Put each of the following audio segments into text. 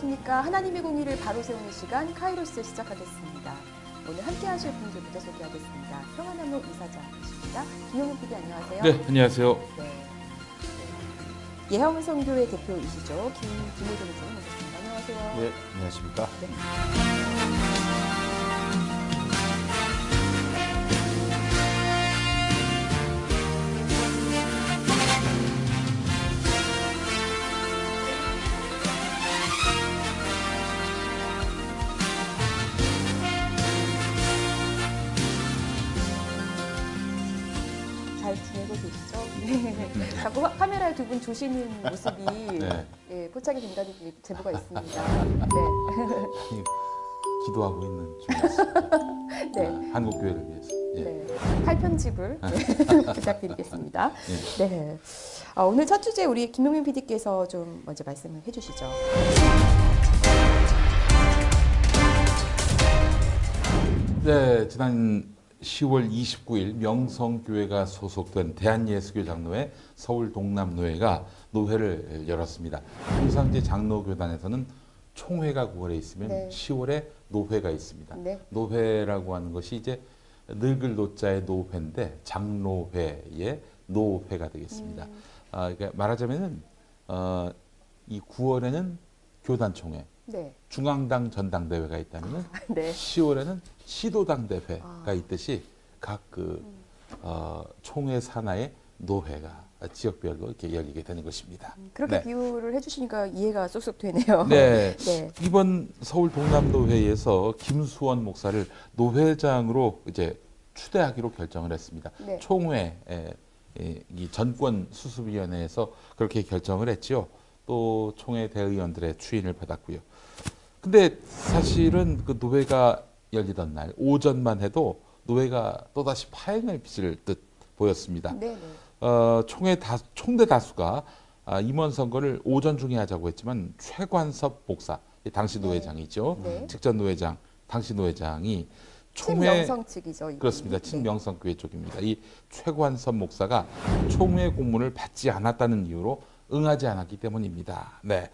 안녕하십니까. 하나님의 공의를 바로 세우는 시간 카이로스 시작하겠습니다. 오늘 함께 하실 분들부터 소개하겠습니다. 평안나무 이사장이십니다. 김용훈 PD 안녕하세요. 네, 안녕하세요. 네. 예하원 성교회 대표이시죠. 김, 김호동 님. 안녕하세요. 네, 안녕하십니까. 잘 화- 카메라에 두분 조시는 모습이 네. 예, 포착이 된다는 제보가 있습니다. 네. 기도하고 있는 중이었습니다. 네. 아, 한국 교회를 위해서. 예. 네. 칼편집을 네, 부탁드리겠습니다. 네. 아, 오늘 첫 주제 우리 김용민 PD께서 좀 먼저 말씀을 해주시죠. 네, 지난 10월 29일 명성교회가 소속된 대한예수교 장로회 서울 동남노회가 노회를 열었습니다. 평상시 장로교단에서는 총회가 9월에 있으면 네. 10월에 노회가 있습니다. 네. 노회라고 하는 것이 이제 늙을 노자의 노회인데 장로회의 노회가 되겠습니다. 음. 아, 그러니까 말하자면은 어, 이 9월에는 교단총회, 네. 중앙당 전당대회가 있다면은 네. 10월에는 시도당 대회가 아. 있듯이 각그 어, 총회 산하의 노회가 지역별로 이렇게 열리게 되는 것입니다. 그렇게 네. 비유를 해주시니까 이해가 쏙쏙 되네요. 네. 네. 이번 서울 동남노회에서 김수원 목사를 노회장으로 이제 추대하기로 결정을 했습니다. 네. 총회 이 전권 수습위원회에서 그렇게 결정을 했지요. 또 총회 대의원들의 추인을 받았고요. 근데 사실은 그 노회가 열리던 날 오전만 해도 노회가 또다시 파행을 빚을 듯 보였습니다. 네. 네. 어, 총회 다, 총대 다수가 아, 임원 선거를 오전 중에 하자고 했지만 최관섭 목사, 이 당시 네. 노회장이죠. 네. 직전 노회장, 당시 노회장이 총회 친명성 측이죠. 이분이. 그렇습니다. 네. 친명성교회 쪽입니다. 이 최관섭 목사가 총회 공문을 받지 않았다는 이유로 응하지 않았기 때문입니다. 네.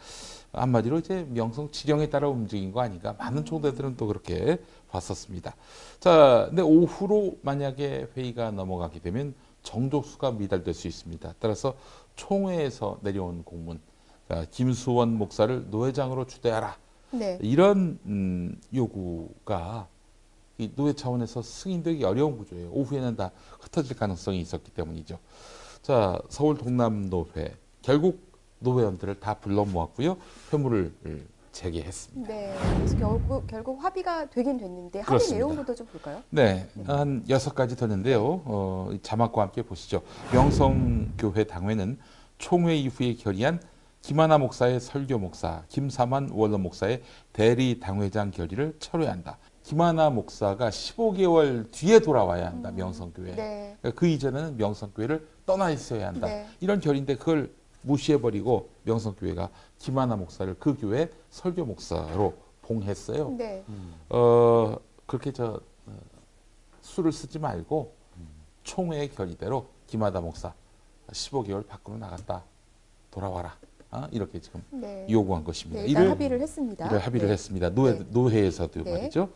한마디로 이제 명성 지령에 따라 움직인 거 아닌가 많은 총대들은 또 그렇게 봤었습니다. 자, 근데 오후로 만약에 회의가 넘어가게 되면 정족수가 미달될 수 있습니다. 따라서 총회에서 내려온 공문, 아, 김수원 목사를 노회장으로 추대하라. 네. 이런 음, 요구가 이 노회 차원에서 승인되기 어려운 구조예요. 오후에는 다 흩어질 가능성이 있었기 때문이죠. 자, 서울 동남노회 결국 노회원들을 다 불러 모았고요. 회무를 제기했습니다. 네. 그래서 결국, 결국 합의가 되긴 됐는데 합의 그렇습니다. 내용부터 좀 볼까요? 네, 한 여섯 가지 되는데요. 어, 이 자막과 함께 보시죠. 명성교회 당회는 총회 이후에 결의한 김하나 목사의 설교 목사, 김사만 원로 목사의 대리 당회장 결의를 철회한다. 김하나 목사가 15개월 뒤에 돌아와야 한다. 명성교회. 네. 그러니까 그 이전에는 명성교회를 떠나 있어야 한다. 네. 이런 결의인데 그걸 무시해버리고 명성교회가 김하나 목사를 그 교회 설교 목사로 봉했어요. 네. 어 그렇게 저 어, 술을 쓰지 말고 총회의 결의대로 김하다 목사 15개월 밖으로 나갔다 돌아와라 아, 이렇게 지금 네. 요구한 것입니다. 네, 이를 합의를 했습니다. 이를 합의를 네. 했습니다. 노회 네. 노회에서도 네. 말이죠.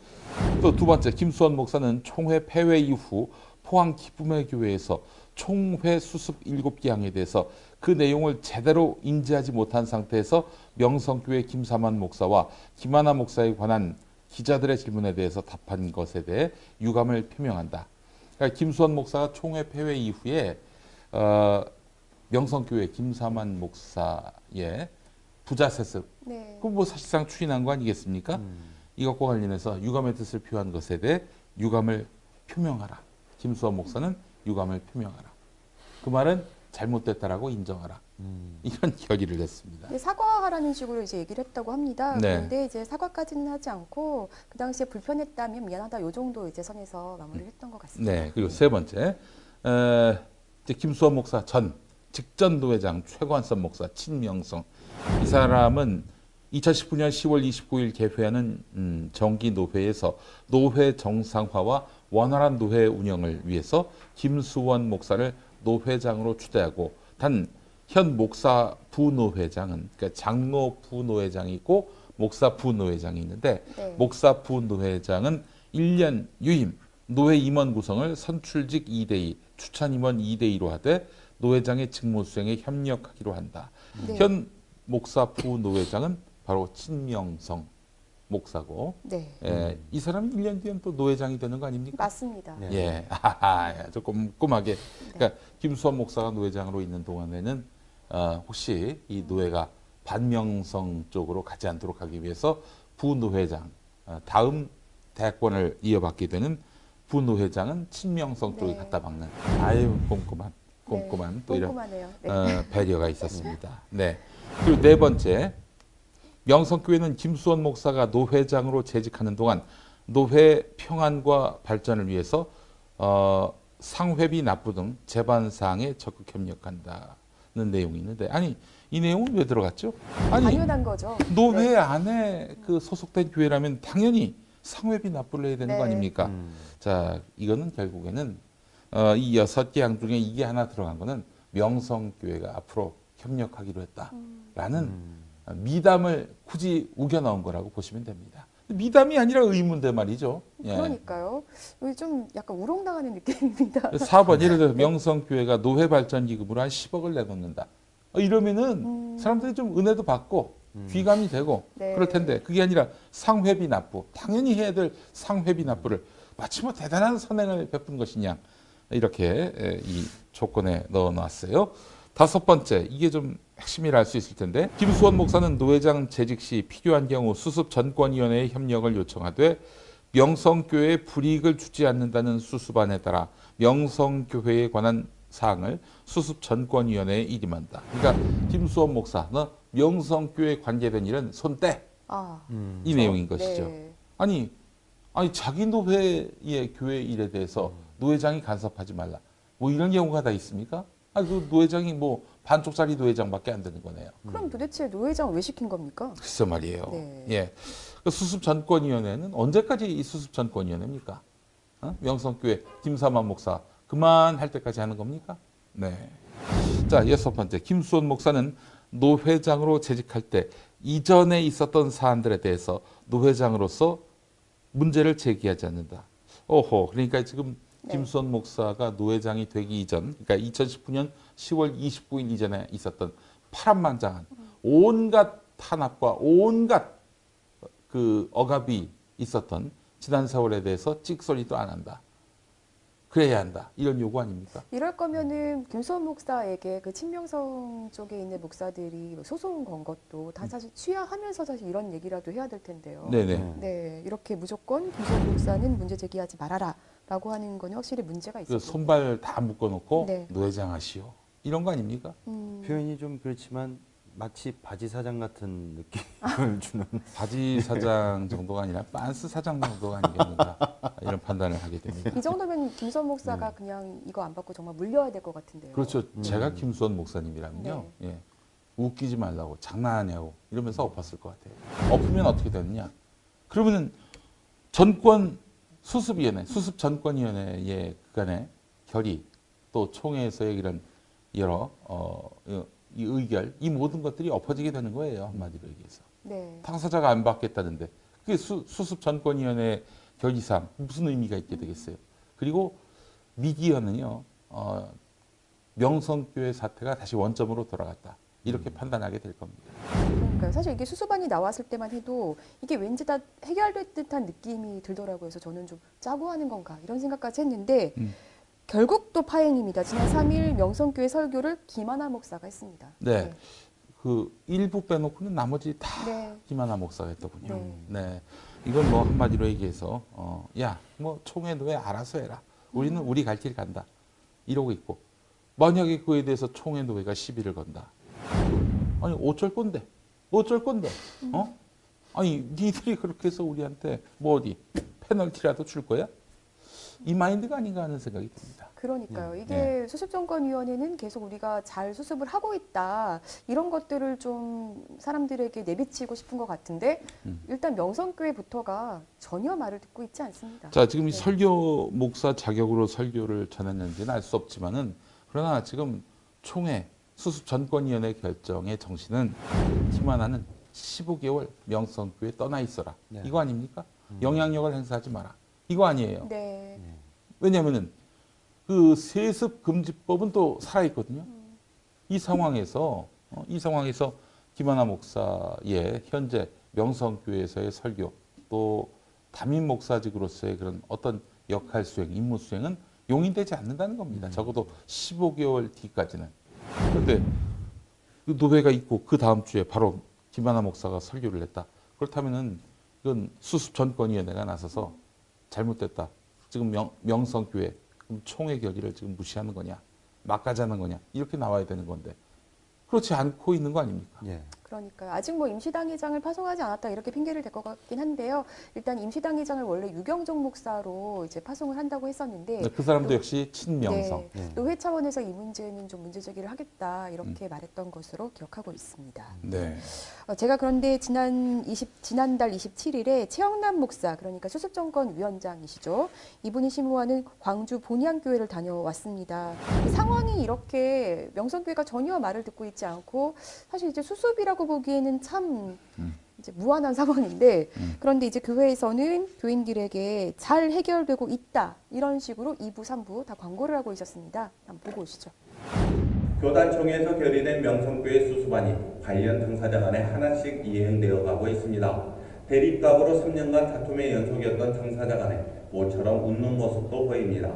또 두 번째 김수원 목사는 총회 폐회 이후 포항 기쁨의 교회에서 총회 수습 일곱 기항에 대해서 그 내용을 제대로 인지하지 못한 상태에서 명성교회 김사만 목사와 김하나 목사에 관한 기자들의 질문에 대해서 답한 것에 대해 유감을 표명한다. 그러니까 김수원 목사가 총회 폐회 이후에 어, 명성교회 김사만 목사의 부자 세습 네. 그럼 뭐 사실상 추인한 거 아니겠습니까? 이것과 관련해서 유감의 뜻을 표한 것에 대해 유감을 표명하라. 김수원 목사는 유감을 표명하라. 그 말은 잘못됐다라고 인정하라. 이런 결의를 냈습니다. 네, 사과하라는 식으로 이제 얘기를 했다고 합니다. 네. 그런데 이제 사과까지는 하지 않고 그 당시에 불편했다면 미안하다 요 정도 이제 선에서 마무리를 했던 것 같습니다. 네. 그리고 세 번째, 에, 이제 김수원 목사 전 직전 노회장 최관섭 목사 친명성 이 사람은 2019년 10월 29일 개회하는 음, 정기 노회에서 노회 정상화와 원활한 노회 운영을 위해서 김수원 목사를 노회장으로 추대하고 단 현 목사 부노회장은 그러니까 장로 부노회장이 있고 목사 부노회장이 있는데 네. 목사 부노회장은 1년 유임 노회 임원 구성을 선출직 2대2 추천 임원 2대2로 하되 노회장의 직무 수행에 협력하기로 한다. 네. 현 목사 부노회장은 바로 친명성 목사고 네. 예, 이 사람이 1년 뒤엔 또 노회장이 되는 거 아닙니까? 맞습니다. 네. 예, 아하하, 좀 꼼꼼하게. 그러니까 김수환 목사가 노회장으로 있는 동안에는 어, 혹시 이 노회가 반명성 쪽으로 가지 않도록 하기 위해서 부노회장 어, 다음 대권을 이어받게 되는 부노회장은 친명성 쪽에 네. 갖다 박는 아유 꼼꼼한 꼼꼼한 네. 또 이런. 네. 어, 배려가 있었습니다. 네. 그리고 네 번째 명성교회는 김수원 목사가 노회장으로 재직하는 동안 노회 평안과 발전을 위해서 어, 상회비 납부 등 재반 사항에 적극 협력한다는 내용이 있는데 아니 이 내용은 왜 들어갔죠? 아니 당연한 거죠. 노회 안에 그 소속된 교회라면 당연히 상회비 납부를 해야 되는 거 네. 아닙니까? 음. 자, 이거는 결국에는 어, 이 여섯 개항 중에 이게 하나 들어간 거는 명성교회가 앞으로 협력하기로 했다라는 음. 미담을 굳이 우겨 넣은 거라고 보시면 됩니다. 미담이 아니라 의문대 말이죠. 예. 그러니까요. 여기 좀 약간 우롱당하는 느낌입니다. 4번 예를 들어서 명성교회가 노회 발전 기금으로 한 10억을 내놓는다. 어, 이러면은 음. 사람들이 좀 은혜도 받고 음. 귀감이 되고 네. 그럴 텐데 그게 아니라 상회비 납부 당연히 해야 될 상회비 납부를 마치 뭐 대단한 선행을 베푼 것이냐 이렇게 에, 이 조건에 넣어놨어요. 다섯 번째 이게 좀 핵심이라 할 수 있을 텐데 김수원 목사는 노회장 재직 시 필요한 경우 수습 전권위원회의 협력을 요청하되 명성교회 불이익을 주지 않는다는 수습안에 따라 명성교회에 관한 사항을 수습 전권위원회에 일임한다. 그러니까 김수원 목사는 명성교회 관계된 일은 손떼 아, 음. 이 내용인 것이죠. 네. 아니, 아니 자기 노회의 교회 일에 대해서 노회장이 간섭하지 말라. 뭐 이런 경우가 다 있습니까? 아, 그 노회장이 뭐 반쪽짜리 노회장밖에 안 되는 거네요. 그럼 도대체 노회장을 왜 시킨 겁니까? 글쎄 말이에요. 네. 예. 그 수습전권위원회는 언제까지 이 수습전권위원회입니까? 어? 명성교회 김사만 목사 그만할 때까지 하는 겁니까? 네. 자, 여섯 번째. 김수원 목사는 노회장으로 재직할 때 이전에 있었던 사안들에 대해서 노회장으로서 문제를 제기하지 않는다. 오호. 그러니까 지금 네. 김수원 목사가 노회장이 되기 이전, 그러니까 2019년 10월 29일 이전에 있었던 파란만장한 온갖 탄압과 온갖 그 억압이 있었던 지난 세월에 대해서 찍소리도 안 한다. 그래야 한다. 이런 요구 아닙니까? 이럴 거면은 김수원 목사에게 그 친명성 쪽에 있는 목사들이 뭐 소송 건 것도 다 사실 취하하면서 사실 이런 얘기라도 해야 될 텐데요. 음. 네네. 네. 네, 이렇게 무조건 김수원 목사는 문제 제기하지 말아라 라고 하는 건 확실히 문제가 그 있어요. 손발 다 묶어놓고 네. 노회장 하시오. 이런 거 아닙니까? 음, 표현이 좀 그렇지만 마치 바지 사장 같은 느낌을 주는. 바지 사장 정도가 아니라 빤스 사장 정도가 아니겠는가 이런 판단을 하게 됩니다. 이 정도면 김수원 목사가 그냥 이거 안 받고 정말 물려야 될 것 같은데요. 그렇죠. 음. 제가 김수원 목사님이라면요. 예. 웃기지 말라고 장난하냐고 이러면서 엎었을 것 같아요. 엎으면 어떻게 되느냐? 그러면은 전권 수습위원회, 수습 전권위원회의 그간의 결의 또 총회에서의 이런 여러 어, 이 의결 이 모든 것들이 엎어지게 되는 거예요 한마디로 얘기해서 네. 당사자가 안 받겠다는데 그게 수, 수습 전권위원회 결의사항 무슨 의미가 있게 되겠어요? 그리고 미디어는요 어, 명성교회 사태가 다시 원점으로 돌아갔다 이렇게 판단하게 될 겁니다. 그러니까요. 사실 이게 수수반이 나왔을 때만 해도 이게 왠지 다 해결될 듯한 느낌이 들더라고요. 그래서 저는 좀 짜고 하는 건가 이런 생각까지 했는데 음. 결국 또 파행입니다. 지난 3일 명성교회 설교를 김하나 목사가 했습니다. 네. 그 일부 빼놓고는 나머지 다 네. 김하나 목사가 했더군요. 네. 네. 이건 뭐 한마디로 얘기해서 어, 야, 뭐 총회 노예 알아서 해라. 우리는 우리 갈 길 간다. 이러고 있고 만약에 그에 대해서 총회 노예가 시비를 건다. 아니 어쩔 건데? 어쩔 건데? 어? 아니 니들이 그렇게 해서 우리한테 뭐 어디 페널티라도 줄 거야? 이 마인드가 아닌가 하는 생각이 듭니다. 그러니까요. 네. 이게 수습정권위원회는 계속 우리가 잘 수습을 하고 있다. 이런 것들을 좀 사람들에게 내비치고 싶은 것 같은데 음. 일단 명성교회부터가 전혀 말을 듣고 있지 않습니다. 자, 지금 이 네. 설교 목사 자격으로 설교를 전했는지는 알 수 없지만 은 그러나 지금 총회 수습 전권위원회 결정의 정신은 김하나는 15개월 명성교에 떠나 있어라. 네. 이거 아닙니까? 영향력을 행사하지 마라. 이거 아니에요. 네. 왜냐하면은 그 세습 금지법은 또 살아 있거든요. 이 상황에서 어, 이 상황에서 김하나 목사의 현재 명성교회에서의 설교 또 담임 목사직으로서의 그런 어떤 역할 수행, 임무 수행은 용인되지 않는다는 겁니다. 적어도 15개월 뒤까지는. 그런데 그 노회가 있고 그 다음 주에 바로 김하나 목사가 설교를 했다. 그렇다면은 이건 수습 전권위원회가 나서서 잘못됐다. 지금 명, 명성교회 총회 결의를 지금 무시하는 거냐, 막가자는 거냐 이렇게 나와야 되는 건데 그렇지 않고 있는 거 아닙니까? 예. 그러니까요. 아직 뭐 임시당회장을 파송하지 않았다 이렇게 핑계를 댈 것 같긴 한데요. 일단 임시당회장을 원래 유경종 목사로 이제 파송을 한다고 했었는데 그 사람도 역시 친명성. 네, 네. 노회 차원에서 이 문제는 좀 문제 제기를 하겠다 이렇게 말했던 것으로 기억하고 있습니다. 네. 어, 제가 그런데 지난 20, 지난달 27일에 최영남 목사 그러니까 수습 정권 위원장이시죠. 이분이 심무하는 광주 본향교회를 다녀왔습니다. 이 상황이 이렇게 명성교회가 전혀 말을 듣고 있지 않고 사실 이제 수습이라고 보기에는 참 음. 이제 무한한 상황인데 음. 그런데 이제 교회에서는 교인들에게 잘 해결되고 있다 이런 식으로 2부, 3부 다 광고를 하고 있었습니다. 한번 보고 오시죠. 교단총회에서 결의된 명성교회 수수반이 관련 당사자 간에 하나씩 이행되어 가고 있습니다. 대립각으로 3년간 다툼의 연속이었던 당사자 간에 모처럼 웃는 모습도 보입니다.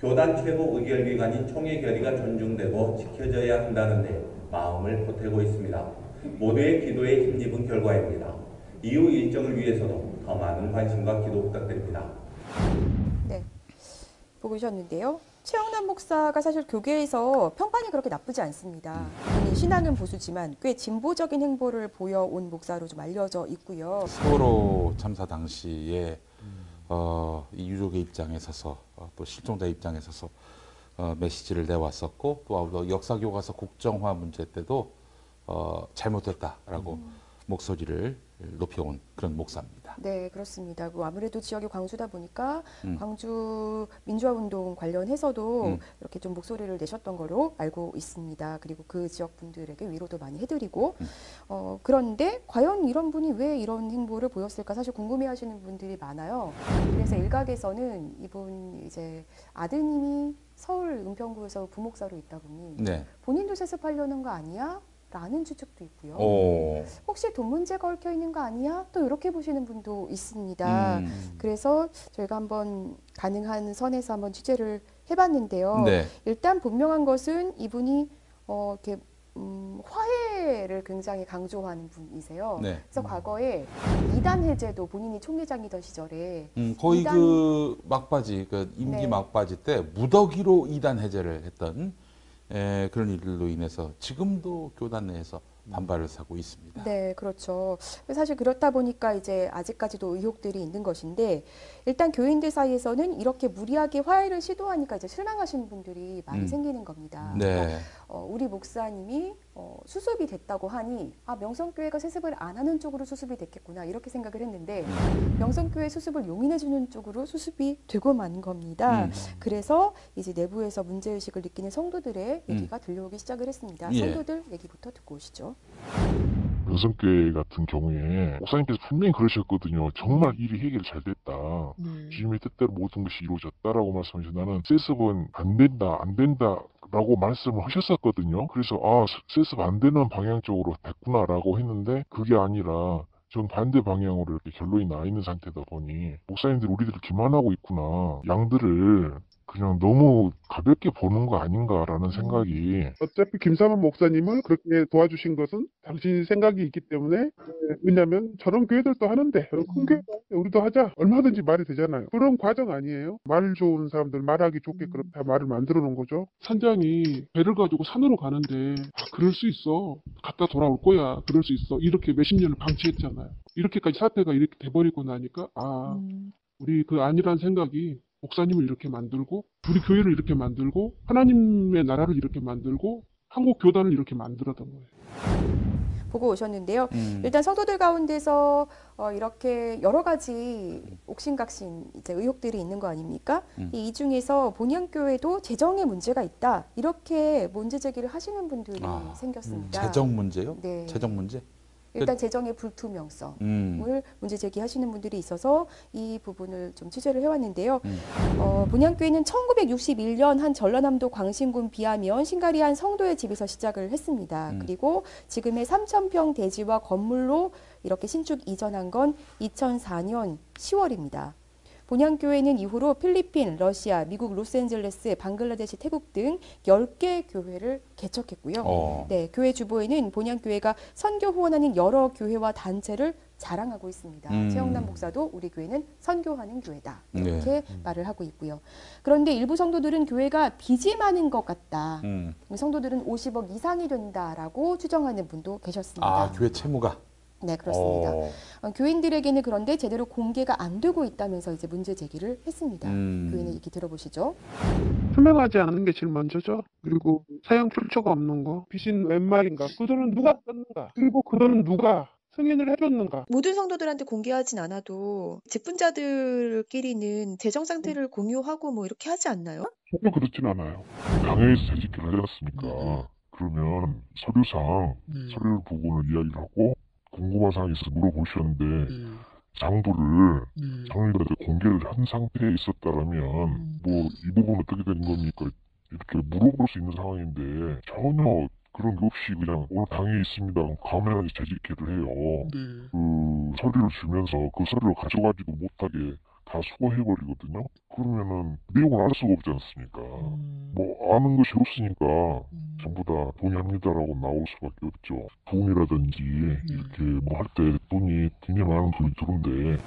교단 최고 의결기관인 총회 결의가 존중되고 지켜져야 한다는데 마음을 보태고 있습니다. 모두의 기도에 힘입은 결과입니다. 이후 일정을 위해서도 더 많은 관심과 기도 부탁드립니다. 네. 보고 오셨는데요. 최영남 목사가 사실 교계에서 평판이 그렇게 나쁘지 않습니다. 신앙은 보수지만 꽤 진보적인 행보를 보여온 목사로 좀 알려져 있고요. 세월호 참사 당시에 어, 이 유족의 입장에 서서 어, 또 실종자 입장에 서서 어, 메시지를 내왔었고 또 역사 교과서 국정화 문제 때도 어, 잘못됐다라고 목소리를 높여온 그런 목사입니다. 네, 그렇습니다. 뭐 아무래도 지역이 광주다 보니까 음. 광주 민주화운동 관련해서도 음. 이렇게 좀 목소리를 내셨던 걸로 알고 있습니다. 그리고 그 지역 분들에게 위로도 많이 해드리고 음. 어, 그런데 과연 이런 분이 왜 이런 행보를 보였을까 사실 궁금해하시는 분들이 많아요. 그래서 일각에서는 이분 이제 아드님이 서울 은평구에서 부목사로 있다 보니 네. 본인도 세습하려는 거 아니야? 라는 추측도 있고요. 오. 혹시 돈 문제가 얽혀 있는 거 아니야? 또 이렇게 보시는 분도 있습니다. 음. 그래서 저희가 한번 가능한 선에서 한번 취재를 해봤는데요. 네. 일단 분명한 것은 이분이 어, 이렇게 음, 화해를 굉장히 강조하는 분이세요. 네. 그래서 과거에 이단 해제도 본인이 총회장이던 시절에 음, 거의 이단- 그 막바지, 그 임기 네. 막바지 때 무더기로 이단 해제를 했던 에, 그런 일로 인해서 지금도 교단 내에서 반발을 사고 있습니다. 네, 그렇죠. 사실 그렇다 보니까 이제 아직까지도 의혹들이 있는 것인데 일단 교인들 사이에서는 이렇게 무리하게 화해를 시도하니까 이제 실망하시는 분들이 많이 음. 생기는 겁니다. 네. 어, 우리 목사님이 어, 수습이 됐다고 하니 아 명성교회가 세습을 안 하는 쪽으로 수습이 됐겠구나 이렇게 생각을 했는데 명성교회 수습을 용인해 주는 쪽으로 수습이 되고 만 겁니다. 음. 그래서 이제 내부에서 문제 의식을 느끼는 성도들의 얘기가 들려오기 시작을 했습니다. 예. 성도들 얘기부터 듣고 오시죠. 명성교회 같은 경우에 목사님께서 분명히 그러셨거든요. 정말 일이 해결 잘 됐다. 주님의 뜻대로 모든 것이 이루어졌다라고 말씀하셔서 나는 세습은 안 된다, 안 된다 라고 말씀을 하셨었거든요. 그래서 아, 세- 세습 안 되는 방향 쪽으로 됐구나라고 했는데 그게 아니라 전 반대 방향으로 이렇게 결론이 나 있는 상태다 보니 목사님들이 우리들을 기만하고 있구나. 양들을 그냥 너무 가볍게 보는 거 아닌가라는 생각이. 어차피 김사만 목사님을 그렇게 도와주신 것은 당신 생각이 있기 때문에 예, 왜냐하면 저런 교회들도 하는데 저런 큰 교회도 하는데 우리도 하자. 얼마든지 말이 되잖아요. 그런 과정 아니에요. 말 좋은 사람들 말하기 좋게 그렇다 말을 만들어 놓은 거죠. 산장이 배를 가지고 산으로 가는데 아, 그럴 수 있어. 갔다 돌아올 거야. 그럴 수 있어. 이렇게 몇십 년을 방치했잖아요. 이렇게까지 사태가 이렇게 돼버리고 나니까 아 우리 그 아니란 생각이 목사님을 이렇게 만들고 우리 교회를 이렇게 만들고 하나님의 나라를 이렇게 만들고 한국 교단을 이렇게 만들었던 거예요. 보고 오셨는데요. 음. 일단 성도들 가운데서 어, 이렇게 여러 가지 옥신각신 이제 의혹들이 있는 거 아닙니까? 음. 이 중에서 본향교회도 재정에 문제가 있다 이렇게 문제 제기를 하시는 분들이 아, 생겼습니다. 재정 문제요? 네. 재정 문제? 일단 재정의 불투명성. 음. 을 문제 제기하시는 분들이 있어서 이 부분을 좀 취재를 해왔는데요. 음. 어, 본향교회는 1961년 한 전라남도 광신군 비하면 신갈이 한 성도의 집에서 시작을 했습니다. 음. 그리고 지금의 3,000평 대지와 건물로 이렇게 신축 이전한 건 2004년 10월입니다. 본향교회는 이후로 필리핀, 러시아, 미국 로스앤젤레스, 방글라데시, 태국 등 10개 교회를 개척했고요. 어. 네, 교회 주보에는 본향교회가 선교 후원하는 여러 교회와 단체를 자랑하고 있습니다. 음. 최영남 목사도 우리 교회는 선교하는 교회다. 이렇게 네. 말을 하고 있고요. 그런데 일부 성도들은 교회가 빚이 많은 것 같다. 음. 성도들은 50억 이상이 된다라고 추정하는 분도 계셨습니다. 아, 교회 채무가. 네, 그렇습니다. 어. 어, 교인들에게는 그런데 제대로 공개가 안 되고 있다면서 이제 문제 제기를 했습니다. 음. 교인의 얘기 들어보시죠. 투명하지 않은 게 제일 먼저죠. 그리고 사용 출처가 없는 거. 빚은 웬 말인가? 그 돈은 누가 썼는가? 그리고 그 돈은 누가 승인을 해줬는가? 모든 성도들한테 공개하진 않아도 직분자들끼리는 재정 상태를 공유하고 뭐 이렇게 하지 않나요? 전혀 그렇진 않아요. 당회에서 재직기를 하지 않습니까? 그러면 서류상 서류 부분을 이야기를 하고 궁금한 사항이 있어서 물어보셨는데 장부를 장로들한테 공개를 한 상태에 있었다라면 뭐이 부분 어떻게 되는 겁니까? 이렇게 물어볼 수 있는 상황인데 전혀 그런 게 없이 그냥 오늘 당에 있습니다. 가면 재직회를 해요. 그 서류를 주면서 그 서류를 가져가지도 못하게 다 수거해버리거든요. 그러면은 내용을 알 수가 없지 않습니까? 뭐 아는 것이 없으니까 전부 다 동의합니다라고 나올 수밖에 없죠. 돈이라든지 이렇게 뭐 할 때 돈이 굉장히 많은 돈이 들어온데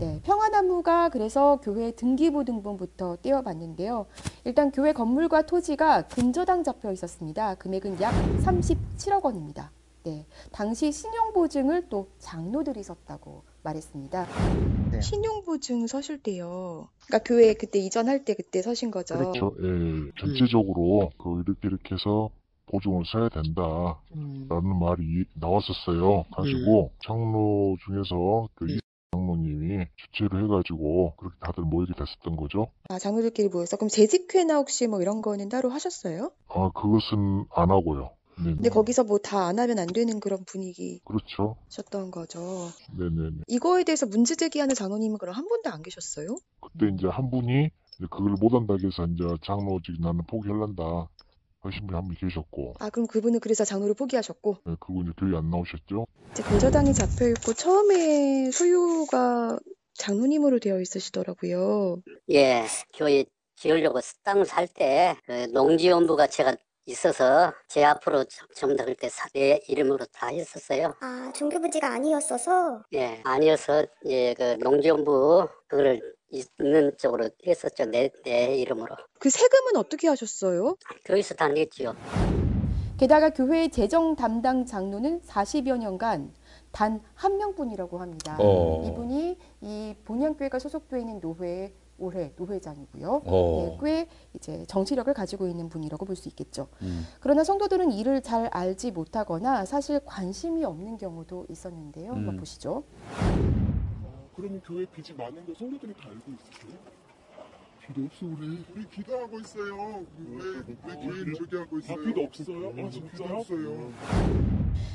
네, 평화나무가 그래서 교회 등기부 등본부터 떼어봤는데요. 일단 교회 건물과 토지가 근저당 잡혀 있었습니다. 금액은 약 37억 원입니다. 네, 당시 신용보증을 또 장로들이 썼다고 말했습니다. 신용보증 서실 때요. 그러니까 교회 그때 이전할 때 그때 서신 거죠. 그렇죠. 예, 전체적으로 그 이렇게 이렇게 해서 보증을 써야 된다. 라는 말이 나왔었어요. 가지고 장로 중에서 그이 장로님이 주최를 해가지고 그렇게 다들 모이게 됐었던 거죠. 아, 장로들끼리 모여서 그럼 재직회나 혹시 뭐 이런 거는 따로 하셨어요? 아 그것은 안 하고요. 네, 근데 거기서 뭐 다 안 하면 안 되는 그런 분위기셨던 그렇죠. 거죠. 네네네. 이거에 대해서 문제 제기하는 장로님은 그럼 한 분도 안 계셨어요? 그때 이제 한 분이 이제 그걸 못한다고 해서 이제 장로직 나는 포기할란다 하신 분이 한 분 계셨고 아, 그럼 그분은 그래서 장로를 포기하셨고 네, 그분 이제 교회 안 나오셨죠. 이제 근저당이 잡혀 있고 처음에 소유가 장로님으로 되어 있으시더라고요. 예, 교회 지으려고 땅을 살 때, 그 농지원부가 제가 있어서 제 앞으로 그때 사- 내 이름으로 다 했었어요. 아, 종교부지가 아니었어서 예, 아니어서, 예, 그 농지원부 그거를 있는 쪽으로 했었죠. 내, 내 이름으로. 그 세금은 어떻게 하셨어요? 거기서 다 냈죠. 게다가 교회의 재정 담당 장로는 40여 년간 단 한 명뿐이라고 합니다. 어. 이분이 이 본향교회가 소속되어 있는 노회 올해 노회장이고요. 어. 네, 꽤 이제 정치력을 가지고 있는 분이라고 볼 수 있겠죠. 음. 그러나 성도들은 이를 잘 알지 못하거나 사실 관심이 없는 경우도 있었는데요. 한번 음. 보시죠. 그러면 교회 빚이 많은 거 성도들이 다 알고 있으세요? 빚 없어 우리 우리 기도하고 있어요 왜, 왜 교회를 저기 하고 있어요? 빚 없어요? 아 진짜요? 없어요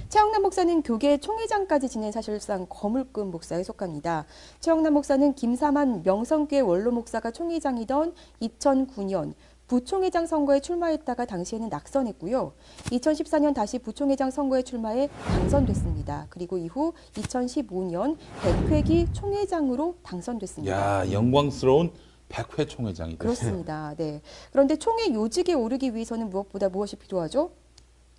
최영남 목사는 교계 총회장까지 지낸 사실상 거물급 목사에 속합니다. 최영남 목사는 김사만 명성교회 원로 목사가 총회장이던 2009년 부총회장 선거에 출마했다가 당시에는 낙선했고요. 2014년 다시 부총회장 선거에 출마해 당선됐습니다. 그리고 이후 2015년 백회기 총회장으로 당선됐습니다. 야, 영광스러운 백회 총회장이 됐어요. 그렇습니다. 네. 그런데 총회 요직에 오르기 위해서는 무엇보다 무엇이 필요하죠?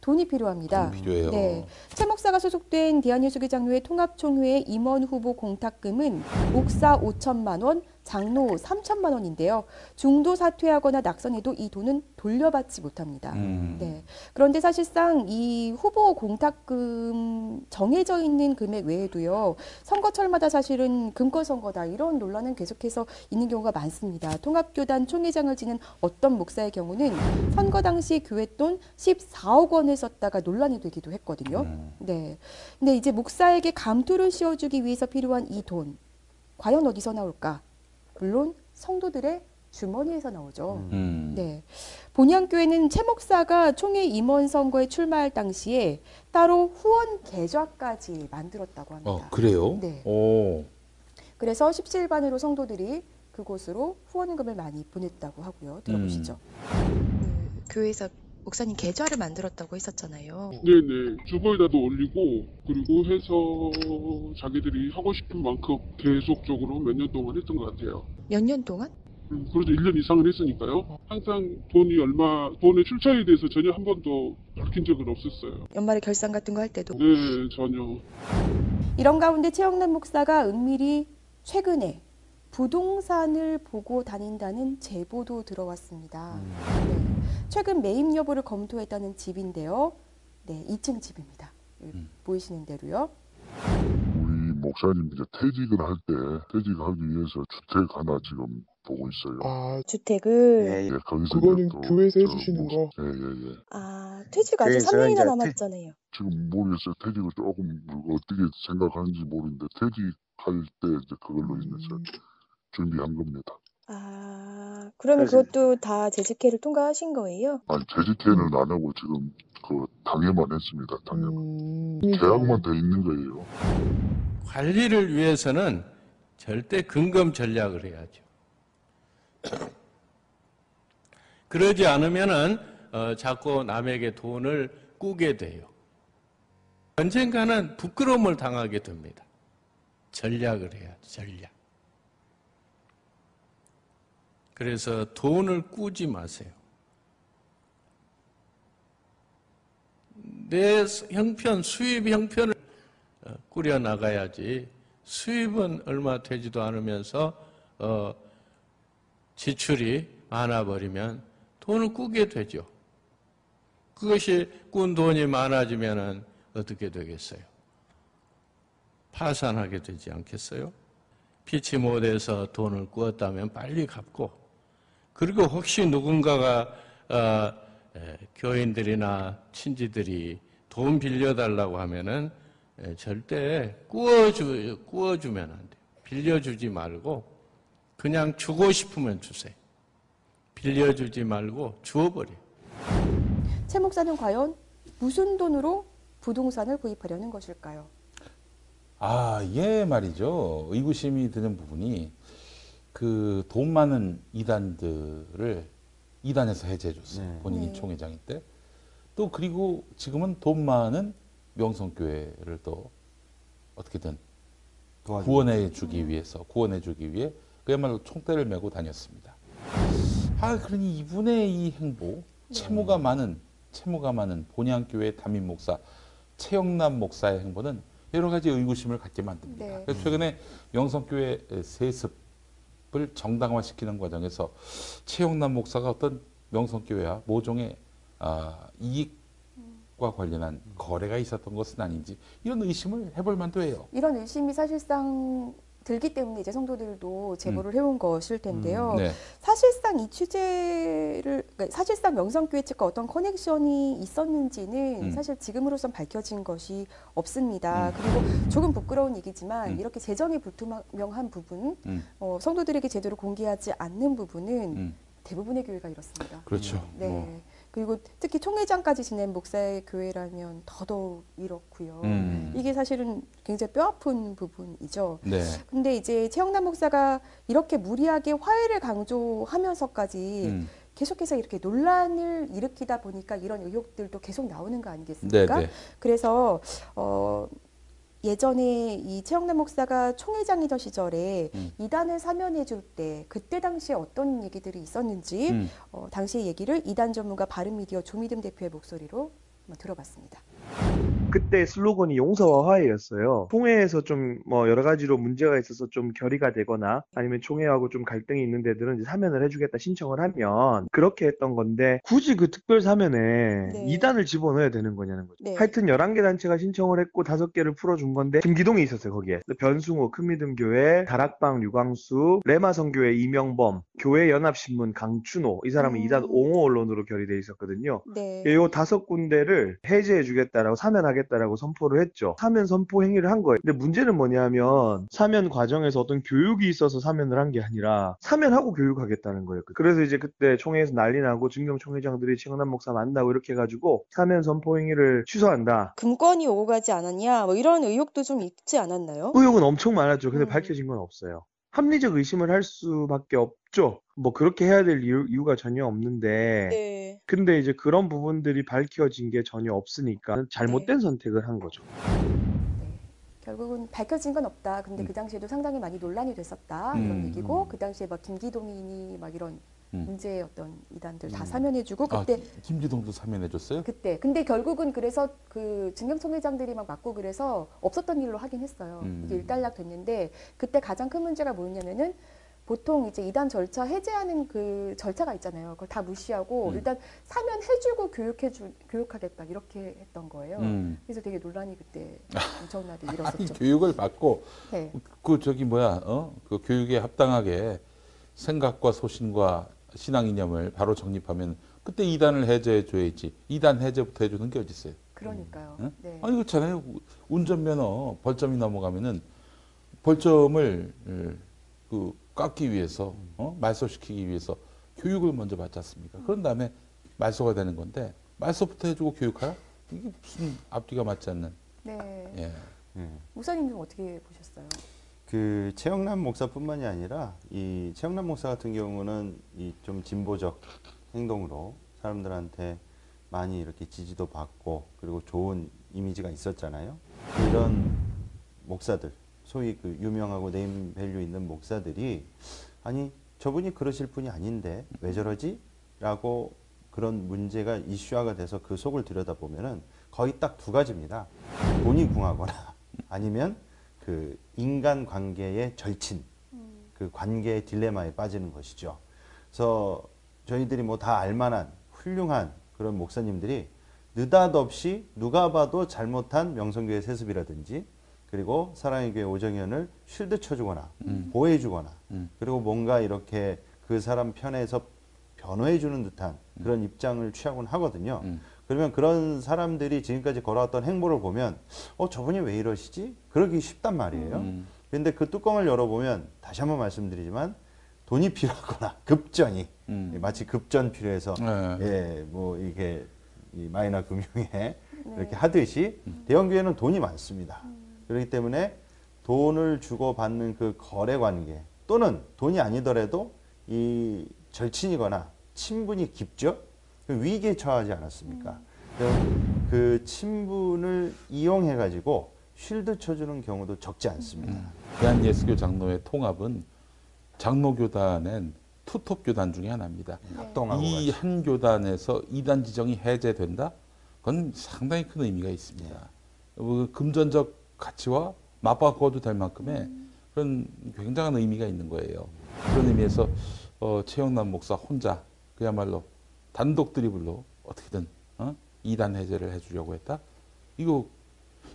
돈이 필요합니다. 돈 필요해요. 네. 최 목사가 소속된 대한예수교 장로회 통합총회의 임원 후보 공탁금은 목사 5천만 원, 장로 3천만 원인데요. 중도 사퇴하거나 낙선해도 이 돈은 돌려받지 못합니다. 음. 네. 그런데 사실상 이 후보 공탁금 정해져 있는 금액 외에도요. 선거철마다 사실은 금권 선거다 이런 논란은 계속해서 있는 경우가 많습니다. 통합교단 총회장을 지낸 어떤 목사의 경우는 선거 당시 교회 돈 14억 원을 썼다가 논란이 되기도 했거든요. 음. 네. 근데 이제 목사에게 감투를 씌워주기 위해서 필요한 이 돈 과연 어디서 나올까? 물론 성도들의 주머니에서 나오죠. 음. 네. 본향교회는 최 목사가 총회 임원 선거에 출마할 당시에 따로 후원 계좌까지 만들었다고 합니다. 어, 그래요? 네. 오. 그래서 십시일반으로 성도들이 그곳으로 후원금을 많이 보냈다고 하고요. 들어보시죠. 그 교회에서 목사님 계좌를 만들었다고 했었잖아요. 네네. 주거에다도 올리고 그리고 해서 자기들이 하고 싶은 만큼 계속적으로 몇 년 동안 했던 것 같아요. 몇 년 동안? 음, 그래도 1년 이상을 했으니까요. 항상 돈이 얼마, 돈의 출처에 대해서 전혀 한 번도 밝힌 적은 없었어요. 연말에 결산 같은 거 할 때도 네, 전혀. 이런 가운데 최영남 목사가 은밀히 최근에 부동산을 보고 다닌다는 제보도 들어왔습니다. 네. 최근 매입 여부를 검토했다는 집인데요. 네, 2층 집입니다. 여기 음. 보이시는 대로요. 우리 목사님 이제 퇴직을 할 때 퇴직하기 위해서 주택 하나 지금 보고 있어요. 아, 주택을 예, 예, 거기서 그거는 교회에서 저 해주시는 목- 거? 예, 예, 예. 아 퇴직 아직 교회에서 3년이나 이제 남았잖아요. 지금 모르겠어요. 퇴직을 조금 어떻게 생각하는지 모르는데 퇴직할 때 이제 그걸로 인해서 준비한 겁니다. 아 그러면 그래서- 그것도 다 재직회를 통과하신 거예요? 아니 재직회는 안 하고 지금 그 당해만 했습니다. 당해만. 음, 계약만 돼 있는 거예요. 관리를 위해서는 절대 근검 전략을 해야죠. 그러지 않으면은 어, 자꾸 남에게 돈을 꾸게 돼요. 언젠가는 부끄러움을 당하게 됩니다. 전략을 해야죠. 전략. 그래서 돈을 꾸지 마세요. 내 형편, 수입 형편을 어, 꾸려 나가야지 수입은 얼마 되지도 않으면서 어, 지출이 많아 버리면 돈을 꾸게 되죠. 그것이 꾼 돈이 많아지면은 어떻게 되겠어요? 파산하게 되지 않겠어요? 피치 못해서 돈을 꾸었다면 빨리 갚고 그리고 혹시 누군가가 어, 에, 교인들이나 친지들이 돈 빌려달라고 하면은 에, 절대 꾸어주, 꾸어주면 안 돼요. 빌려주지 말고 그냥 주고 싶으면 주세요. 빌려주지 말고 주어버려요. 최 목사는 과연 무슨 돈으로 부동산을 구입하려는 것일까요? 아, 이게 말이죠. 의구심이 드는 부분이 그 돈 많은 이단들을 이단에서 해제해 줬어요. 네. 본인이 네. 총회장일 때. 또 그리고 지금은 돈 많은 명성교회를 또 어떻게든 도와주고 구원해 주기 위해서 구원해 주기 위해 그야말로 총대를 메고 다녔습니다. 아 그러니 이분의 이 행보 채무가 많은 채무가 많은 본향교회 담임 목사 최영남 목사의 행보는 여러 가지 의구심을 갖게 만듭니다. 네. 그래서 최근에 명성교회 세습 을 정당화시키는 과정에서 최영남 목사가 어떤 명성교회와 모종의 아, 이익과 관련한 거래가 있었던 것은 아닌지 이런 의심을 해볼 만도 해요. 이런 의심이 사실상 들기 때문에 이제 성도들도 제보를 해온 것일 텐데요. 네. 사실상 이 취재를 그러니까 사실상 명성교회 측과 어떤 커넥션이 있었는지는 음. 사실 지금으로선 밝혀진 것이 없습니다. 음. 그리고 조금 부끄러운 얘기지만 음. 이렇게 재정이 불투명한 부분, 음, 어, 성도들에게 제대로 공개하지 않는 부분은 음, 대부분의 교회가 이렇습니다. 그렇죠. 네. 뭐, 그리고 특히 총회장까지 지낸 목사의 교회라면 더더욱 이렇고요. 음. 이게 사실은 굉장히 뼈아픈 부분이죠. 네. 근데 이제 최영남 목사가 이렇게 무리하게 화해를 강조하면서까지 음, 계속해서 이렇게 논란을 일으키다 보니까 이런 의혹들도 계속 나오는 거 아니겠습니까? 네, 네. 그래서 어 예전에 이 최영남 목사가 총회장이던 시절에 음. 이단을 사면해 줄 때 그때 당시에 어떤 얘기들이 있었는지 음. 어, 당시의 얘기를 이단 전문가 바른미디어 조미듬 대표의 목소리로 한번 들어봤습니다. 그때 슬로건이 용서와 화해였어요. 총회에서 좀 뭐 여러 가지로 문제가 있어서 좀 결의가 되거나 아니면 총회하고 좀 갈등이 있는 데들은 사면을 해주겠다 신청을 하면 그렇게 했던 건데 굳이 그 특별 사면에 네. 이단을 집어넣어야 되는 거냐는 거죠. 네. 하여튼 11개 단체가 신청을 했고 5개를 풀어준 건데 김기동이 있었어요 거기에. 변승호 큰믿음교회, 다락방 유광수, 레마성교회 이명범, 교회연합신문 강춘호 이 사람은 음. 이단 옹호 언론으로 결의돼 있었거든요. 네. 요 다섯 군데를 해제해주겠다 라고 사면하겠다라고 선포를 했죠. 사면 선포 행위를 한 거예요. 근데 문제는 뭐냐면 사면 과정에서 어떤 교육이 있어서 사면을 한 게 아니라 사면하고 교육하겠다는 거예요. 그래서 이제 그때 총회에서 난리 나고 증경 총회장들이 최영남 목사 만나고 이렇게 해가지고 사면 선포 행위를 취소한다. 금권이 오고 가지 않았냐? 뭐 이런 의혹도 좀 있지 않았나요? 의혹은 엄청 많았죠. 근데 음. 밝혀진 건 없어요. 합리적 의심을 할 수밖에 없죠. 뭐 그렇게 해야 될 이유, 이유 가 전혀 없는데 네. 근데 이제 그런 부분들이 밝혀진 게 전혀 없으니까 잘못된 네. 선택을 한 거죠. 결국은 밝혀진 건 없다. 근데 음. 그 당시에도 상당히 많이 논란이 됐었다. 음, 이런 얘기고 음. 그 당시에 막 김기동이니 막 이런 음. 문제의 어떤 이단들 다 음. 사면해주고 아, 그때 김기동도 사면해줬어요? 그때 근데 결국은 그래서 그 증경총회장들이 막 맞고 그래서 없었던 일로 하긴 했어요. 음. 이게 일단락 됐는데 그때 가장 큰 문제가 뭐였냐면은 보통 이제 이단 절차 해제하는 그 절차가 있잖아요. 그걸 다 무시하고 음. 일단 사면 해주고 교육해주 교육하겠다 이렇게 했던 거예요. 음. 그래서 되게 논란이 그때 엄청나게 아니, 일었었죠. 교육을 받고 네. 그 저기 뭐야 어? 그 교육에 합당하게 생각과 소신과 신앙 이념을 바로 정립하면 그때 이단을 해제해 줘야지. 이단 해제부터 해주는 게 어디 있어요? 그러니까요. 응? 네. 아니 그렇잖아요. 운전면허 벌점이 넘어가면은 벌점을 에, 그 깎기 위해서 어? 말소시키기 위해서 교육을 먼저 받지 않습니까? 그런 다음에 말소가 되는 건데 말소부터 해주고 교육하라? 이게 무슨 앞뒤가 맞지 않는. 네. 예. 예. 목사님은 어떻게 보셨어요? 그 채영남 목사뿐만이 아니라 이 채영남 목사 같은 경우는 이 좀 진보적 행동으로 사람들한테 많이 이렇게 지지도 받고 그리고 좋은 이미지가 있었잖아요. 이런 목사들 소위 그 유명하고 네임 밸류 있는 목사들이 아니 저분이 그러실 분이 아닌데 왜 저러지? 라고 그런 문제가 이슈화가 돼서 그 속을 들여다보면 은 거의 딱 두 가지입니다. 돈이 궁하거나 아니면 그 인간 관계의 절친, 그 관계의 딜레마에 빠지는 것이죠. 그래서 저희들이 뭐 다 알만한 훌륭한 그런 목사님들이 느닷없이 누가 봐도 잘못한 명성교회 세습이라든지 그리고 사랑의 교회 오정현을 쉴드 쳐주거나 음. 보호해주거나 음. 그리고 뭔가 이렇게 그 사람 편에서 변호해주는 듯한 그런 입장을 취하곤 하거든요. 음. 그러면 그런 사람들이 지금까지 걸어왔던 행보를 보면 어 저분이 왜 이러시지? 그러기 쉽단 말이에요. 음. 근데 그 뚜껑을 열어보면 다시 한번 말씀드리지만 돈이 필요하거나 급전이 음. 마치 급전 필요해서 네. 예, 뭐 이게 이 마이너 금융에 네. 이렇게 하듯이 대형 교회는 돈이 많습니다. 그렇기 때문에 돈을 주고 받는 그 거래 관계 또는 돈이 아니더라도 이 절친이거나 친분이 깊죠. 그 위기에 처하지 않았습니까? 그 친분을 이용해 가지고 쉴드 쳐주는 경우도 적지 않습니다. 대한 예수교 장로회 통합은 장로 교단엔 투톱 교단 중에 하나입니다. 합동하고 이한 교단에서 이단 지정이 해제된다? 그건 상당히 큰 의미가 있습니다. 어, 금전적 가치와 맞바꿔도 될 만큼의 그런 굉장한 의미가 있는 거예요. 그런 의미에서 어, 최영남 목사 혼자 그야말로 단독 드리블로 어떻게든 어? 이단 해제를 해주려고 했다? 이거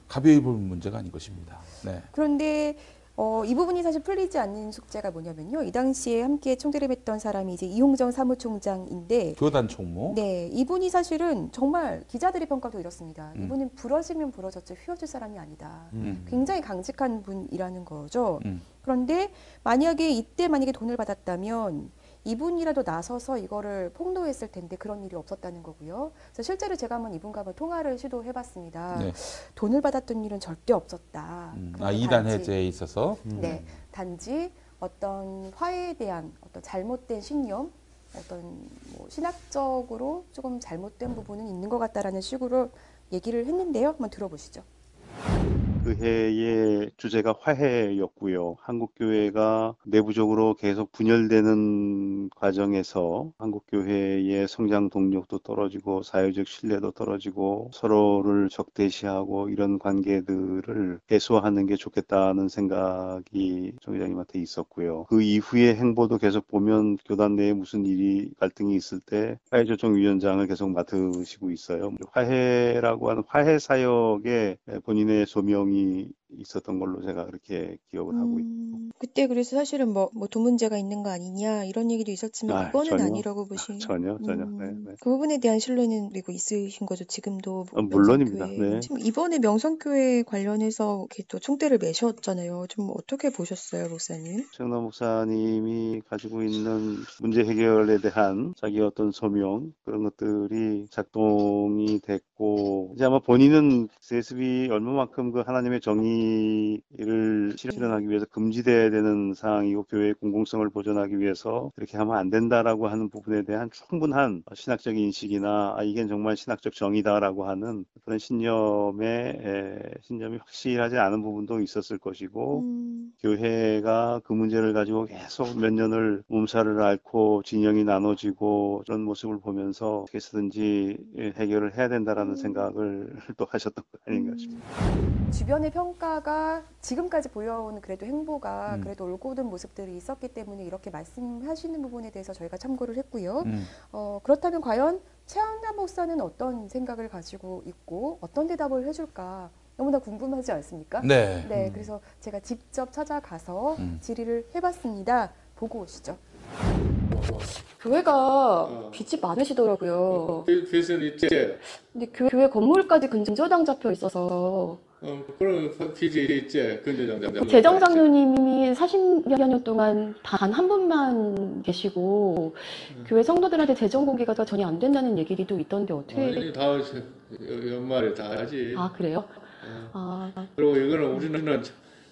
가벼이 볼 문제가 아닌 것입니다. 네. 그런데 어, 이 부분이 사실 풀리지 않는 숙제가 뭐냐면요. 이 당시에 함께 총대를 했던 사람이 이제 이홍정 사무총장인데 교단 총무. 네, 이분이 사실은 정말 기자들의 평가도 이렇습니다. 음. 이분은 부러지면 부러졌지 휘어질 사람이 아니다. 음. 굉장히 강직한 분이라는 거죠. 음. 그런데 만약에 이때 만약에 돈을 받았다면 이분이라도 나서서 이거를 폭로했을 텐데 그런 일이 없었다는 거고요. 그래서 실제로 제가 한번 이분과 한번 통화를 시도해봤습니다. 네. 돈을 받았던 일은 절대 없었다. 음, 아, 이단 해제에 있어서 네, 단지 어떤 화해에 대한 어떤 잘못된 신념, 어떤 뭐 신학적으로 조금 잘못된 부분은 있는 것 같다라는 식으로 얘기를 했는데요. 한번 들어보시죠. 그그 해의 주제가 화해였고요. 한국 교회가 내부적으로 계속 분열되는 과정에서 한국 교회의 성장 동력도 떨어지고 사회적 신뢰도 떨어지고 서로를 적대시하고 이런 관계들을 해소하는 게 좋겠다는 생각이 정 회장님한테 있었고요. 그 이후의 행보도 계속 보면 교단 내에 무슨 일이 갈등이 있을 때 화해조정위원장을 계속 맡으시고 있어요. 화해라고 하는 화해 사역에 본인의 소명이 You. 있었던 걸로 제가 그렇게 기억을 하고 있고 음, 그때 그래서 사실은 뭐, 뭐 돈 문제가 있는 거 아니냐 이런 얘기도 있었지만 아, 그거는 전혀. 아니라고 보시. 전혀 전혀 음, 네, 네. 그 부분에 대한 신뢰는 그리고 있으신 거죠 지금도 아, 물론입니다. 네. 지금 이번에 명성교회 관련해서 이렇게 또 총대를 매셨잖아요. 좀 어떻게 보셨어요, 목사님? 최영남 목사님이 가지고 있는 문제 해결에 대한 자기 어떤 소명 그런 것들이 작동이 됐고 이제 아마 본인은 세습이 얼마만큼 그 하나님의 정의 를 실현하기 위해서 금지돼야 되는 상황이고 교회의 공공성을 보존하기 위해서 이렇게 하면 안 된다라고 하는 부분에 대한 충분한 신학적 인식이나 아, 이게 정말 신학적 정의다라고 하는 그런 신념의 에, 신념이 확실하지 않은 부분도 있었을 것이고 음, 교회가 그 문제를 가지고 계속 몇 년을 몸살을 앓고 진영이 나눠지고 그런 모습을 보면서 어떻게 해서든지 해결을 해야 된다라는 생각을 또 하셨던 것 아닌가 싶습니다. 주변의 평가 가 지금까지 보여온 그래도 행보가 음. 그래도 올곧은 모습들이 있었기 때문에 이렇게 말씀하시는 부분에 대해서 저희가 참고를 했고요. 음. 어, 그렇다면 과연 최한남 목사는 어떤 생각을 가지고 있고 어떤 대답을 해줄까 너무나 궁금하지 않습니까? 네. 네, 그래서 제가 직접 찾아가서 음. 질의를 해봤습니다. 보고 오시죠. 교회가 빚이 많으시더라고요. 근데 교회, 교회 건물까지 근저당 잡혀 있어서 어, 그런 빚이 있지. 근저당. 재정 장로님이 40여 년 동안 단 한 분만 계시고 교회 성도들한테 재정 공개가 전혀 안 된다는 얘기도 있던데 어떻게 아니, 다 연말에 다 하지. 아 그래요? 어. 아 그리고 이거는 우리는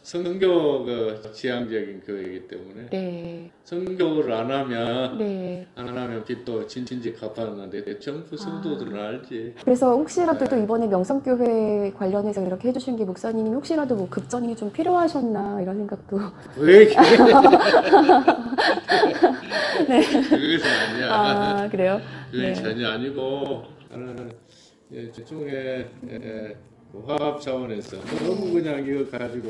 성교 그 지향적인 교회이기 때문에 네. 성교를 안 하면 네. 안 하면 빚도 진진지 갚았는데 전부 성도들은 알지. 그래서 혹시라도 또 이번에 명성교회 관련해서 이렇게 해주신 게 목사님이 혹시라도 뭐 급전이 좀 필요하셨나 이런 생각도 왜? 네. 그것은 아니야. 아 그래요? 그게 네. 전혀 아니고 나는 예, 중에 예, 그 화합 차원에서 너무 그냥 이거 가지고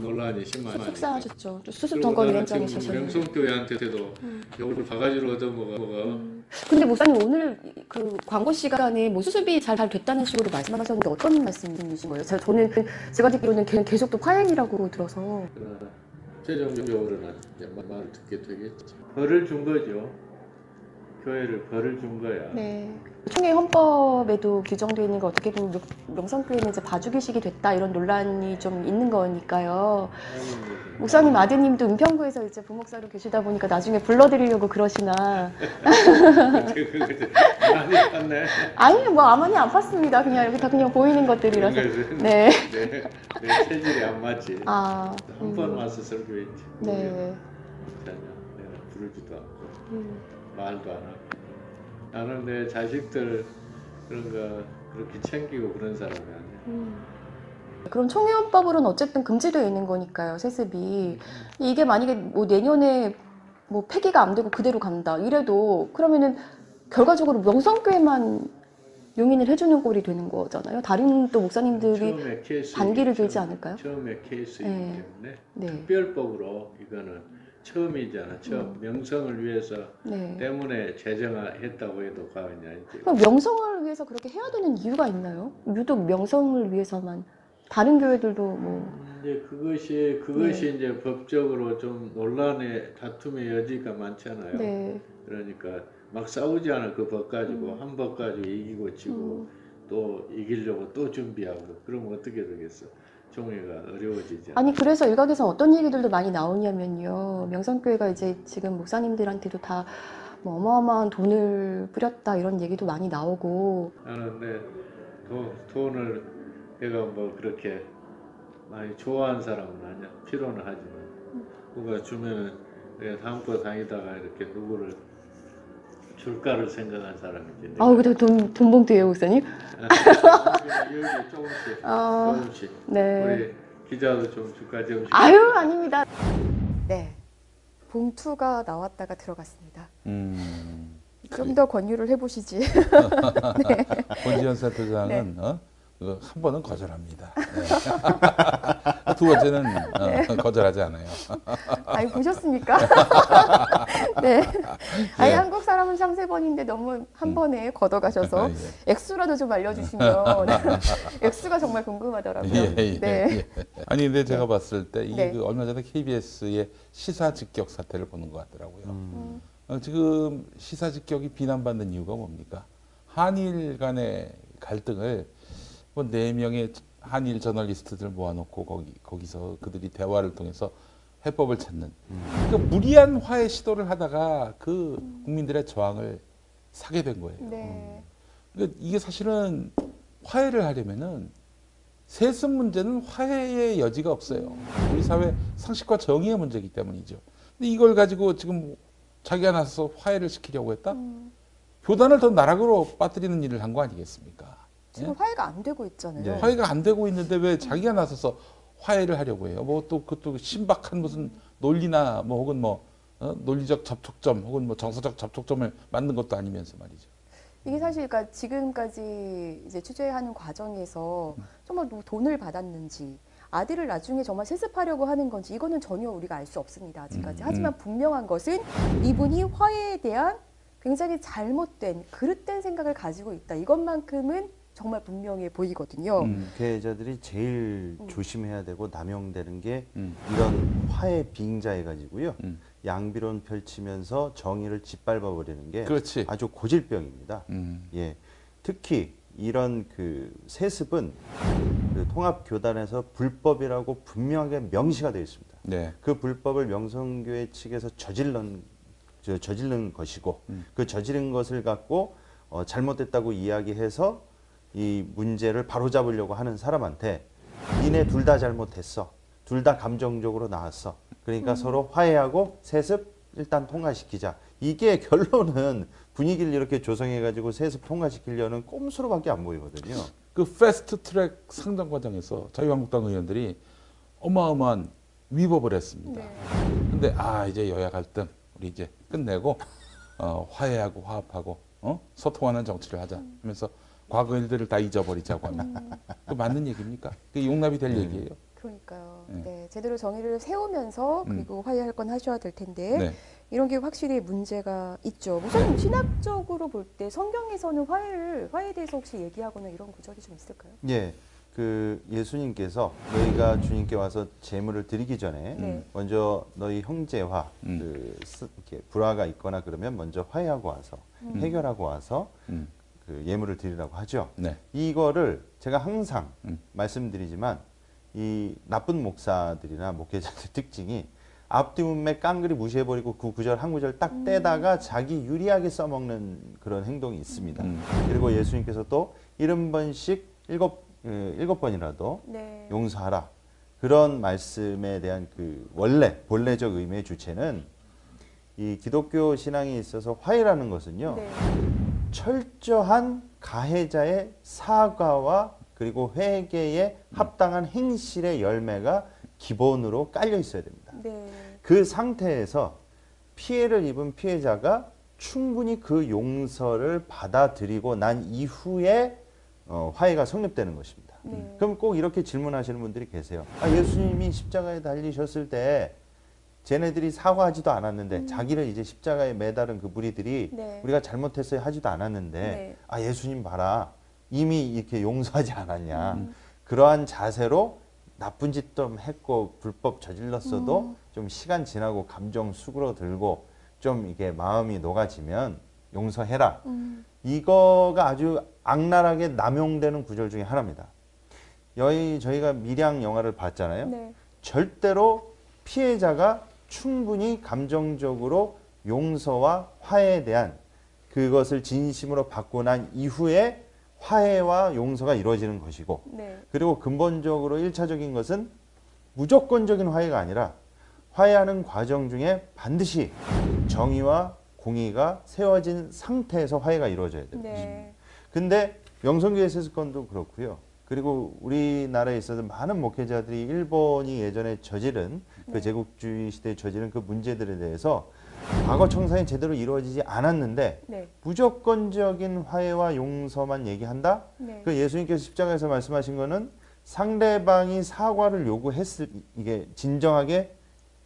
논란이 심하니까. 속상하셨죠. 또 수습 정권 나는 위원장이셨는데. 지금 명성 교회한테도 욕을 바가지로 얻어먹어. 근데 목사님 오늘 그 광고 시간에 뭐 수습이 잘, 잘 됐다는 식으로 말씀하셨는데 어떤 말씀이신 거예요? 제가 저는 그- 제가 듣기로는 계속 또 파행이라고 들어서 최종적으로는 이제 말- 말을 듣게 되겠지. 벌을 준 거죠. 교회를 벌을 준 거야. 네. 총회 헌법에도 규정되어 있는 거 어떻게 보면 명- 명성교회는 이제 봐주기식이 됐다 이런 논란이 좀 있는 거니까요. 목사님 아드님도 은평구에서 이제 부목사로 계시다 보니까 나중에 불러드리려고 그러시나. 많이. 아니 뭐 아무니 안 봤습니다. 그냥 여기 다 그냥 보이는 것들이라서. 네. 내, 내 체질이 안 맞지. 아, 한번 와서 설교했지. 네. 내가 부르지도 않고 음. 말도 안 하고. 나는 내 자식들 그런 거 그렇게 챙기고 그런 사람이 아니야. 음. 그럼 총회헌법으로는 어쨌든 금지되어 있는 거니까요, 세습이. 이게 만약에 뭐 내년에 뭐 폐기가 안 되고 그대로 간다. 이래도 그러면은 결과적으로 명성교회만 용인을 해주는 꼴이 되는 거잖아요. 다른 또 목사님들이 반기를 들지 않을까요? 처음에 케이스이기 네. 때문에 네. 특별법으로 이거는 처음이잖아. 처음 명성을 위해서 네. 때문에 제정했다고 해도 과언이 아니지. 그럼 명성을 위해서 그렇게 해야 되는 이유가 있나요? 유독 명성을 위해서만 다른 교회들도 뭐 이제 그것이 그것이 네. 이제 법적으로 좀 논란의 다툼의 여지가 많잖아요. 네. 그러니까 막 싸우지 않아 그 법 가지고 한법 가지고 이기고 지고 음. 또 이기려고 또 준비하고 그러면 어떻게 되겠어? 종회가 어려워지지. 아니 그래서 일각에서 어떤 얘기들도 많이 나오냐면요. 명성교회가 이제 지금 목사님들한테도 다 뭐 어마어마한 돈을 뿌렸다 이런 얘기도 많이 나오고 내 돈, 돈을 내가 뭐 그렇게 많이 좋아하는 사람은 아니야. 필요는 하지만 누가 주면은 내가 다음번 다니다가 이렇게 누구를 줄가를 생각한 사람이지. 아우, 그다 돈, 돈 봉투예요, 목사님? 여기 조금씩, 어, 조금씩. 네. 우리 기자도 좀 줄까 조금씩. 아유, 아닙니다. 네. 봉투가 나왔다가 들어갔습니다. 음. 좀더 권유를 해보시지. 네. 권지현 센터장은 어? 그거 한 번은 거절합니다. 네. 두 번째는 어, 네. 거절하지 않아요. 아니, 보셨습니까? 네. 아니, 예. 한국 사람은 3, 세 번인데 너무 한 번에 걷어가셔서 예. 액수라도 좀 알려주시면 액수가 정말 궁금하더라고요. 예, 예, 네. 예. 아니 근데 제가 봤을 때 이게 네. 그 얼마 전에 KBS의 시사 직격 사태를 보는 것 같더라고요. 음. 어, 지금 시사 직격이 비난받는 이유가 뭡니까? 한일 간의 갈등을 뭐 네 명의 한일 저널리스트들 모아놓고 거기 거기서 그들이 대화를 통해서 해법을 찾는 그 무리한 화해 시도를 하다가 그 국민들의 저항을 사게 된 거예요. 네. 그러니까 이게 사실은 화해를 하려면은 세습 문제는 화해의 여지가 없어요. 우리 사회 상식과 정의의 문제이기 때문이죠. 근데 이걸 가지고 지금 자기가 나서서 화해를 시키려고 했다? 교단을 더 나락으로 빠뜨리는 일을 한 거 아니겠습니까? 지금 화해가 안 되고 있잖아요. 예? 화해가 안 되고 있는데 왜 자기가 나서서 화해를 하려고 해요? 뭐 또 그것도 신박한 무슨 논리나 뭐 혹은 뭐 어? 논리적 접촉점 혹은 뭐 정서적 접촉점을 만든 것도 아니면서 말이죠. 이게 사실 그러니까 지금까지 이제 취재하는 과정에서 정말 뭐 돈을 받았는지 아들을 나중에 정말 세습하려고 하는 건지 이거는 전혀 우리가 알 수 없습니다 아직까지. 음, 하지만 음. 분명한 것은 이분이 화해에 대한 굉장히 잘못된 그릇된 생각을 가지고 있다. 이것만큼은 정말 분명해 보이거든요. 음. 피해자들이 제일 음. 조심해야 되고 남용되는 게 음. 이런 화해 빙자해 가지고요. 음. 양비론 펼치면서 정의를 짓밟아 버리는 게 그렇지. 아주 고질병입니다. 음. 예. 특히 이런 그 세습은 그 통합 교단에서 불법이라고 분명하게 명시가 되어 있습니다. 네. 그 불법을 명성교회 측에서 저질른 저, 저지른 것이고 음. 그 저지른 것을 갖고 어, 잘못됐다고 이야기해서 이 문제를 바로잡으려고 하는 사람한테 니네 둘 다 잘못했어. 둘 다 감정적으로 나왔어. 그러니까 서로 화해하고 세습 일단 통과시키자. 이게 결론은 분위기를 이렇게 조성해가지고 세습 통과시키려는 꼼수로밖에 안 보이거든요. 그 패스트 트랙 상정 과정에서 자유한국당 의원들이 어마어마한 위법을 했습니다. 네. 근데 아 이제 여야 갈등 우리 이제 끝내고 어, 화해하고 화합하고 어? 소통하는 정치를 하자 하면서 과거 일들을 다 잊어버리자고 하면 그 맞는 얘기입니까? 그게 용납이 될 네. 얘기예요. 그러니까요. 네. 네. 제대로 정의를 세우면서 음. 그리고 화해할 건 하셔야 될 텐데 네. 이런 게 확실히 문제가 있죠. 우선 신학적으로 볼 때 성경에서는 화해를 화해에 대해서 혹시 얘기하거나 이런 구절이 좀 있을까요? 예. 그 예수님께서 너희가 주님께 와서 제물을 드리기 전에 네. 먼저 너희 형제와 음. 그 불화가 있거나 그러면 먼저 화해하고 와서 음. 해결하고 와서 음. 그 예물을 드리라고 하죠. 네. 이거를 제가 항상 음. 말씀드리지만 이 나쁜 목사들이나 목회자들 특징이 앞뒤 문맥 깡그리 무시해버리고 그 구절 한 구절 딱 떼다가 자기 유리하게 써먹는 그런 행동이 있습니다. 음. 그리고 예수님께서 또 일흔 번씩 일곱 어, 일곱 번이라도 네. 용서하라 그런 말씀에 대한 그 원래 본래적 의미의 주체는 이 기독교 신앙에 있어서 화해라는 것은요 네. 철저한 가해자의 사과와 그리고 회개에 합당한 행실의 열매가 기본으로 깔려 있어야 됩니다. 네. 그 상태에서 피해를 입은 피해자가 충분히 그 용서를 받아들이고 난 이후에 어, 화해가 성립되는 것입니다. 네. 그럼 꼭 이렇게 질문하시는 분들이 계세요. 아, 예수님이 십자가에 달리셨을 때 쟤네들이 사과하지도 않았는데 자기를 이제 십자가에 매달은 그 무리들이 음. 네. 우리가 잘못했어요 하지도 않았는데 네. 아 예수님 봐라 이미 이렇게 용서하지 않았냐 음. 그러한 자세로 나쁜 짓 좀 했고 불법 저질렀어도 음. 좀 시간 지나고 감정 수그러들고 좀 이게 마음이 녹아지면 용서해라 음. 이거가 아주 악랄하게 남용되는 구절 중에 하나입니다. 여기 저희가 밀양 영화를 봤잖아요. 네. 절대로 피해자가 충분히 감정적으로 용서와 화해에 대한 그것을 진심으로 받고 난 이후에 화해와 용서가 이루어지는 것이고 네. 그리고 근본적으로 일차적인 것은 무조건적인 화해가 아니라 화해하는 과정 중에 반드시 정의와 공의가 세워진 상태에서 화해가 이루어져야 되는 것입니다. 네. 근데 명성교회 세습권도 그렇고요. 그리고 우리나라에 있어서 많은 목회자들이 일본이 예전에 저지른 그 네. 제국주의 시대에 저지른 그 문제들에 대해서 과거 청산이 제대로 이루어지지 않았는데 네. 무조건적인 화해와 용서만 얘기한다? 네. 그 예수님께서 십자가에서 말씀하신 거는 상대방이 사과를 요구했을 이게 진정하게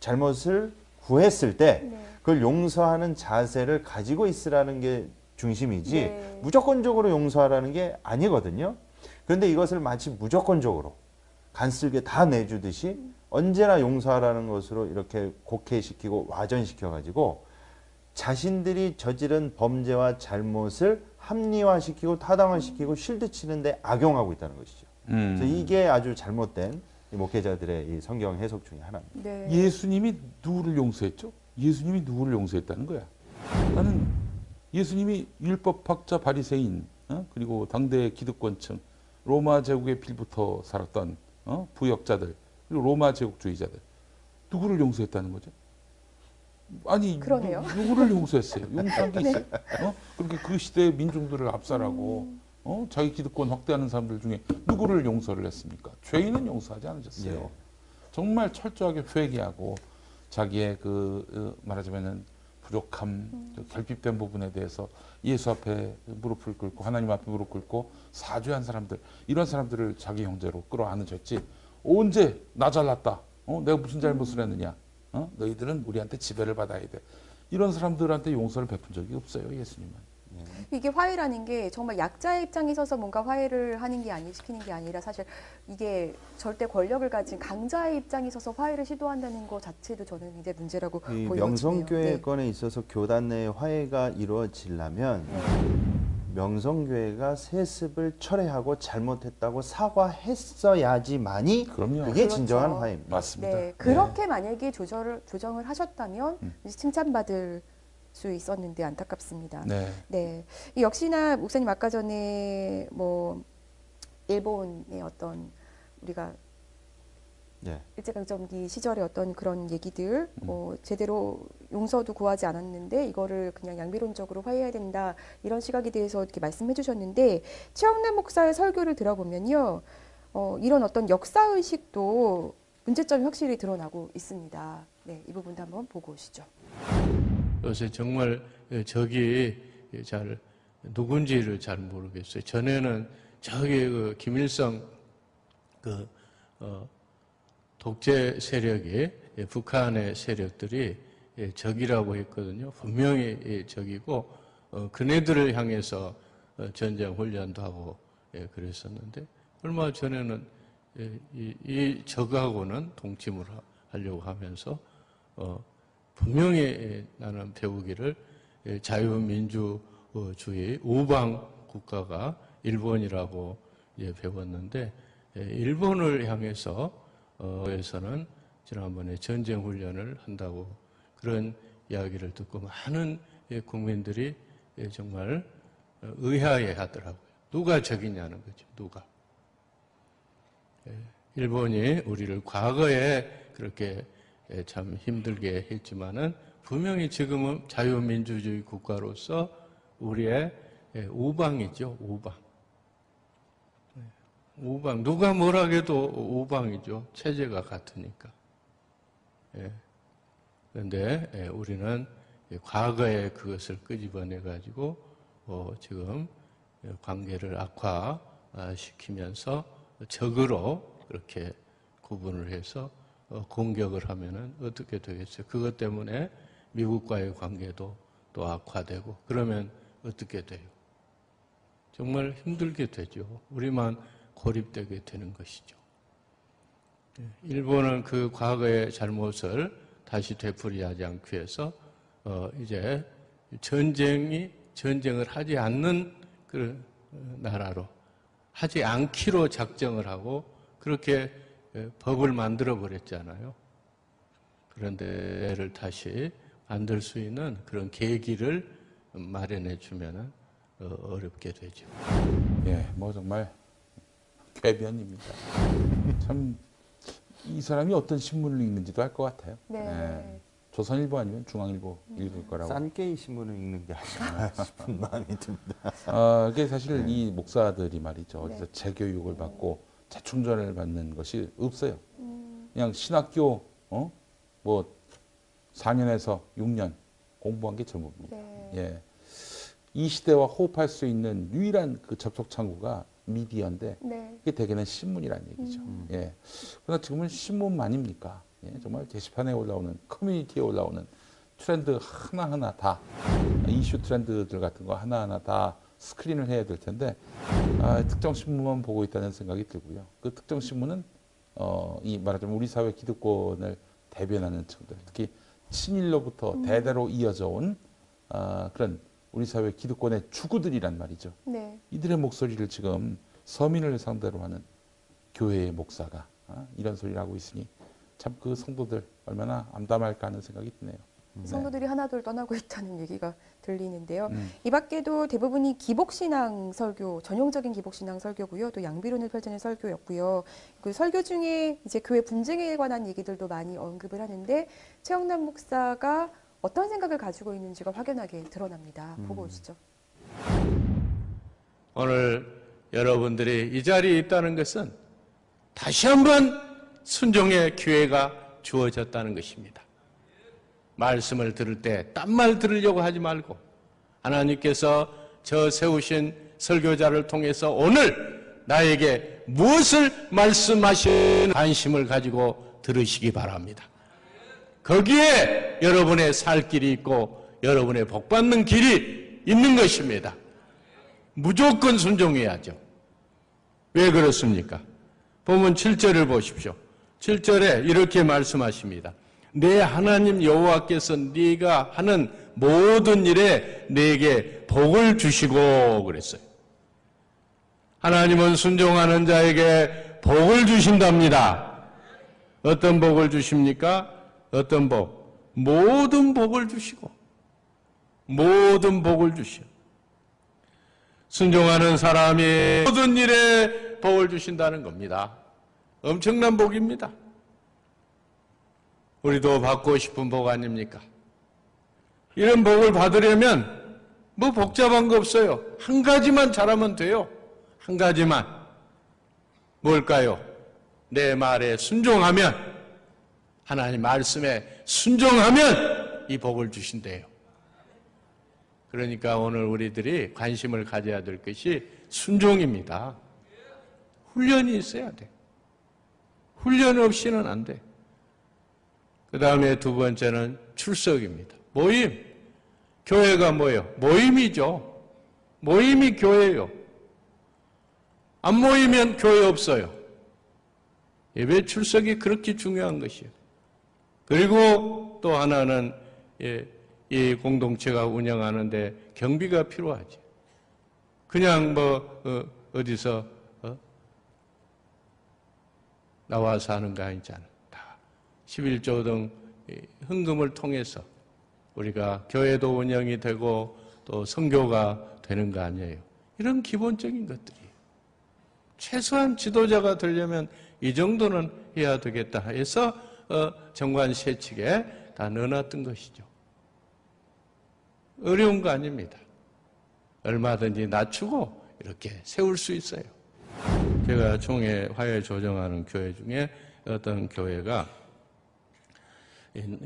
잘못을 구했을 때 네. 그걸 용서하는 자세를 가지고 있으라는 게 중심이지 네. 무조건적으로 용서하라는 게 아니거든요. 그런데 이것을 마치 무조건적으로 간쓸게 다 내주듯이 언제나 용서하라는 것으로 이렇게 곡해시키고 와전시켜 가지고 자신들이 저지른 범죄와 잘못을 합리화시키고 타당화시키고 실드 치는데 악용하고 있다는 것이죠. 음. 그래서 이게 아주 잘못된 이 목회자들의 이 성경 해석 중에 하나입니다. 네. 예수님이 누구를 용서했죠? 예수님이 누구를 용서했다는 거야? 나는 예수님이 율법학자 바리새인 어? 그리고 당대 기득권층 로마 제국의 빌부터 살았던 어? 부역자들 로마 제국주의자들 누구를 용서했다는 거죠? 아니 그러네요. 누, 누구를 용서했어요? 용서한 게 네. 있어요? 어? 그렇게 그 시대의 민중들을 압살하고 음. 어? 자기 기득권 확대하는 사람들 중에 누구를 용서를 했습니까? 죄인은 용서하지 않으셨어요. 예. 정말 철저하게 회개하고 자기의 그 어, 말하자면은 부족함, 그 결핍된 부분에 대해서 예수 앞에 무릎을 꿇고 하나님 앞에 무릎 꿇고 사죄한 사람들 이런 사람들을 자기 형제로 끌어안으셨지 언제 나 잘났다 어? 내가 무슨 잘못을 했느냐 어? 너희들은 우리한테 지배를 받아야 돼 이런 사람들한테 용서를 베푼 적이 없어요 예수님은 이게 화해라는 게 정말 약자의 입장에 서서 뭔가 화해를 하는 게 아니 시키는 게 아니라 사실 이게 절대 권력을 가진 강자의 입장에 서서 화해를 시도한다는 것 자체도 저는 굉장히 문제라고 이 보여지네요. 명성교회 네. 건에 있어서 교단 내 화해가 이루어지려면 명성교회가 세습을 철회하고 잘못했다고 사과했어야지만이 그럼요. 그게 그렇죠. 진정한 화해입니다. 맞습니다. 네, 그렇게 만약에 조절을 조정을 하셨다면 음. 칭찬받을 수 있었는데 안타깝습니다. 네. 네. 이 역시나 목사님 아까 전에 뭐 일본의 어떤 우리가 예. 일제강점기 시절의 어떤 그런 얘기들, 뭐 제대로 용서도 구하지 않았는데 이거를 그냥 양비론적으로 화해해야 된다 이런 시각에 대해서 이렇게 말씀해 주셨는데 최영남 목사의 설교를 들어보면요, 어, 이런 어떤 역사 의식도 문제점이 확실히 드러나고 있습니다. 네, 이 부분도 한번 보고 오시죠. 요새 정말 저기 잘 누군지를 잘 모르겠어요. 전에는 저기 그 김일성 그 어, 독재 세력이 예, 북한의 세력들이 예, 적이라고 했거든요. 분명히 예, 적이고 어, 그네들을 향해서 어, 전쟁 훈련도 하고 예, 그랬었는데 얼마 전에는 예, 이, 이 적하고는 동침을 하- 하려고 하면서 어, 분명히 예, 나는 배우기를 예, 자유민주주의 우방 국가가 일본이라고 예, 배웠는데 예, 일본을 향해서 어, 에서는 지난번에 전쟁 훈련을 한다고 그런 이야기를 듣고 많은 예, 국민들이 예, 정말 어, 의아해 하더라고요. 누가 적이냐는 거죠. 누가. 예, 일본이 우리를 과거에 그렇게 예, 참 힘들게 했지만은 분명히 지금은 자유민주주의 국가로서 우리의 예, 우방이죠. 우방. 예, 우방. 누가 뭐라 해도 우방이죠. 체제가 같으니까. 예. 그런데 예, 우리는 예, 과거에 그것을 끄집어내 가지고 어, 지금 예, 관계를 악화시키면서 적으로 그렇게 구분을 해서 어, 공격을 하면은 어떻게 되겠어요? 그것 때문에 미국과의 관계도 또 악화되고 그러면 어떻게 돼요? 정말 힘들게 되죠. 우리만 고립되게 되는 것이죠. 예, 일본은 그 과거의 잘못을 다시 되풀이하지 않기 위해서 어, 이제 전쟁이 전쟁을 하지 않는 그 어, 나라로 하지 않기로 작정을 하고 그렇게 예, 법을 만들어 버렸잖아요. 그런데 를 다시 만들 수 있는 그런 계기를 마련해 주면은 어, 어렵게 되죠. 예, 뭐 정말 궤변입니다. 참 이 사람이 어떤 신문을 읽는지도 알 것 같아요. 네. 예, 조선일보 아니면 중앙일보 읽을 거라고. 싼게이 신문을 읽는 게 아닌가 싶은 마음이 듭니다. 어, 그게 사실 이 목사들이 말이죠. 네. 어디서 재교육을 받고 재충전을 받는 것이 없어요. 음. 그냥 신학교 어? 뭐 4년에서 6년 공부한 게 전부입니다. 네. 예. 이 시대와 호흡할 수 있는 유일한 그 접촉 창구가 미디어인데 네. 그게 대개는 신문이라는 얘기죠. 음. 예. 그러나 지금은 신문만입니까? 예, 정말 게시판에 올라오는 커뮤니티에 올라오는 트렌드 하나하나 다 이슈 트렌드들 같은 거 하나하나 다 스크린을 해야 될 텐데 아, 특정 신문만 보고 있다는 생각이 들고요. 그 특정 신문은 어, 이 말하자면 우리 사회 기득권을 대변하는 층들, 특히 친일로부터 음. 대대로 이어져 온 아, 그런 우리 사회 기득권의 주구들이란 말이죠. 네. 이들의 목소리를 지금 서민을 상대로 하는 교회의 목사가 아, 이런 소리를 하고 있으니 참 그 성도들 얼마나 암담할까 하는 생각이 드네요. 성도들이 하나둘 떠나고 있다는 얘기가 들리는데요. 음. 이 밖에도 대부분이 기복신앙 설교, 전형적인 기복신앙 설교고요. 또 양비론을 펼치는 설교였고요. 그 설교 중에 이제 교회 분쟁에 관한 얘기들도 많이 언급을 하는데 최영남 목사가 어떤 생각을 가지고 있는지가 확연하게 드러납니다. 보고 오시죠. 오늘 여러분들이 이 자리에 있다는 것은 다시 한번 순종의 기회가 주어졌다는 것입니다. 말씀을 들을 때 딴 말 들으려고 하지 말고 하나님께서 저 세우신 설교자를 통해서 오늘 나에게 무엇을 말씀하시는 관심을 가지고 들으시기 바랍니다. 거기에 여러분의 살 길이 있고 여러분의 복받는 길이 있는 것입니다. 무조건 순종해야죠. 왜 그렇습니까? 보면 7절을 보십시오. 7절에 이렇게 말씀하십니다. 내 하나님 여호와께서 네가 하는 모든 일에 내게 복을 주시고 그랬어요. 하나님은 순종하는 자에게 복을 주신답니다. 어떤 복을 주십니까? 어떤 복? 모든 복을 주시고 모든 복을 주시오. 순종하는 사람이 모든 일에 복을 주신다는 겁니다. 엄청난 복입니다. 우리도 받고 싶은 복 아닙니까? 이런 복을 받으려면 뭐 복잡한 거 없어요. 한 가지만 잘하면 돼요. 한 가지만. 뭘까요? 내 말에 순종하면, 하나님 말씀에 순종하면 이 복을 주신대요. 그러니까 오늘 우리들이 관심을 가져야 될 것이 순종입니다. 훈련이 있어야 돼. 훈련 없이는 안 돼. 그 다음에 두 번째는 출석입니다. 모임. 교회가 뭐예요? 모임이죠. 모임이 교회예요. 안 모이면 교회 없어요. 예배 출석이 그렇게 중요한 것이에요. 그리고 또 하나는 예, 이 공동체가 운영하는데 경비가 필요하지. 그냥 뭐 어, 디서 어? 나와서 하는 거 아니잖아. 다 11조 등 흥금을 통해서 우리가 교회도 운영이 되고 또 선교가 되는 거 아니에요. 이런 기본적인 것들이 최소한 지도자가 되려면 이 정도는 해야 되겠다 해서 어, 정관 세칙에 다 넣어놨던 것이죠. 어려운 거 아닙니다. 얼마든지 낮추고 이렇게 세울 수 있어요. 제가 총회 화해 조정하는 교회 중에 어떤 교회가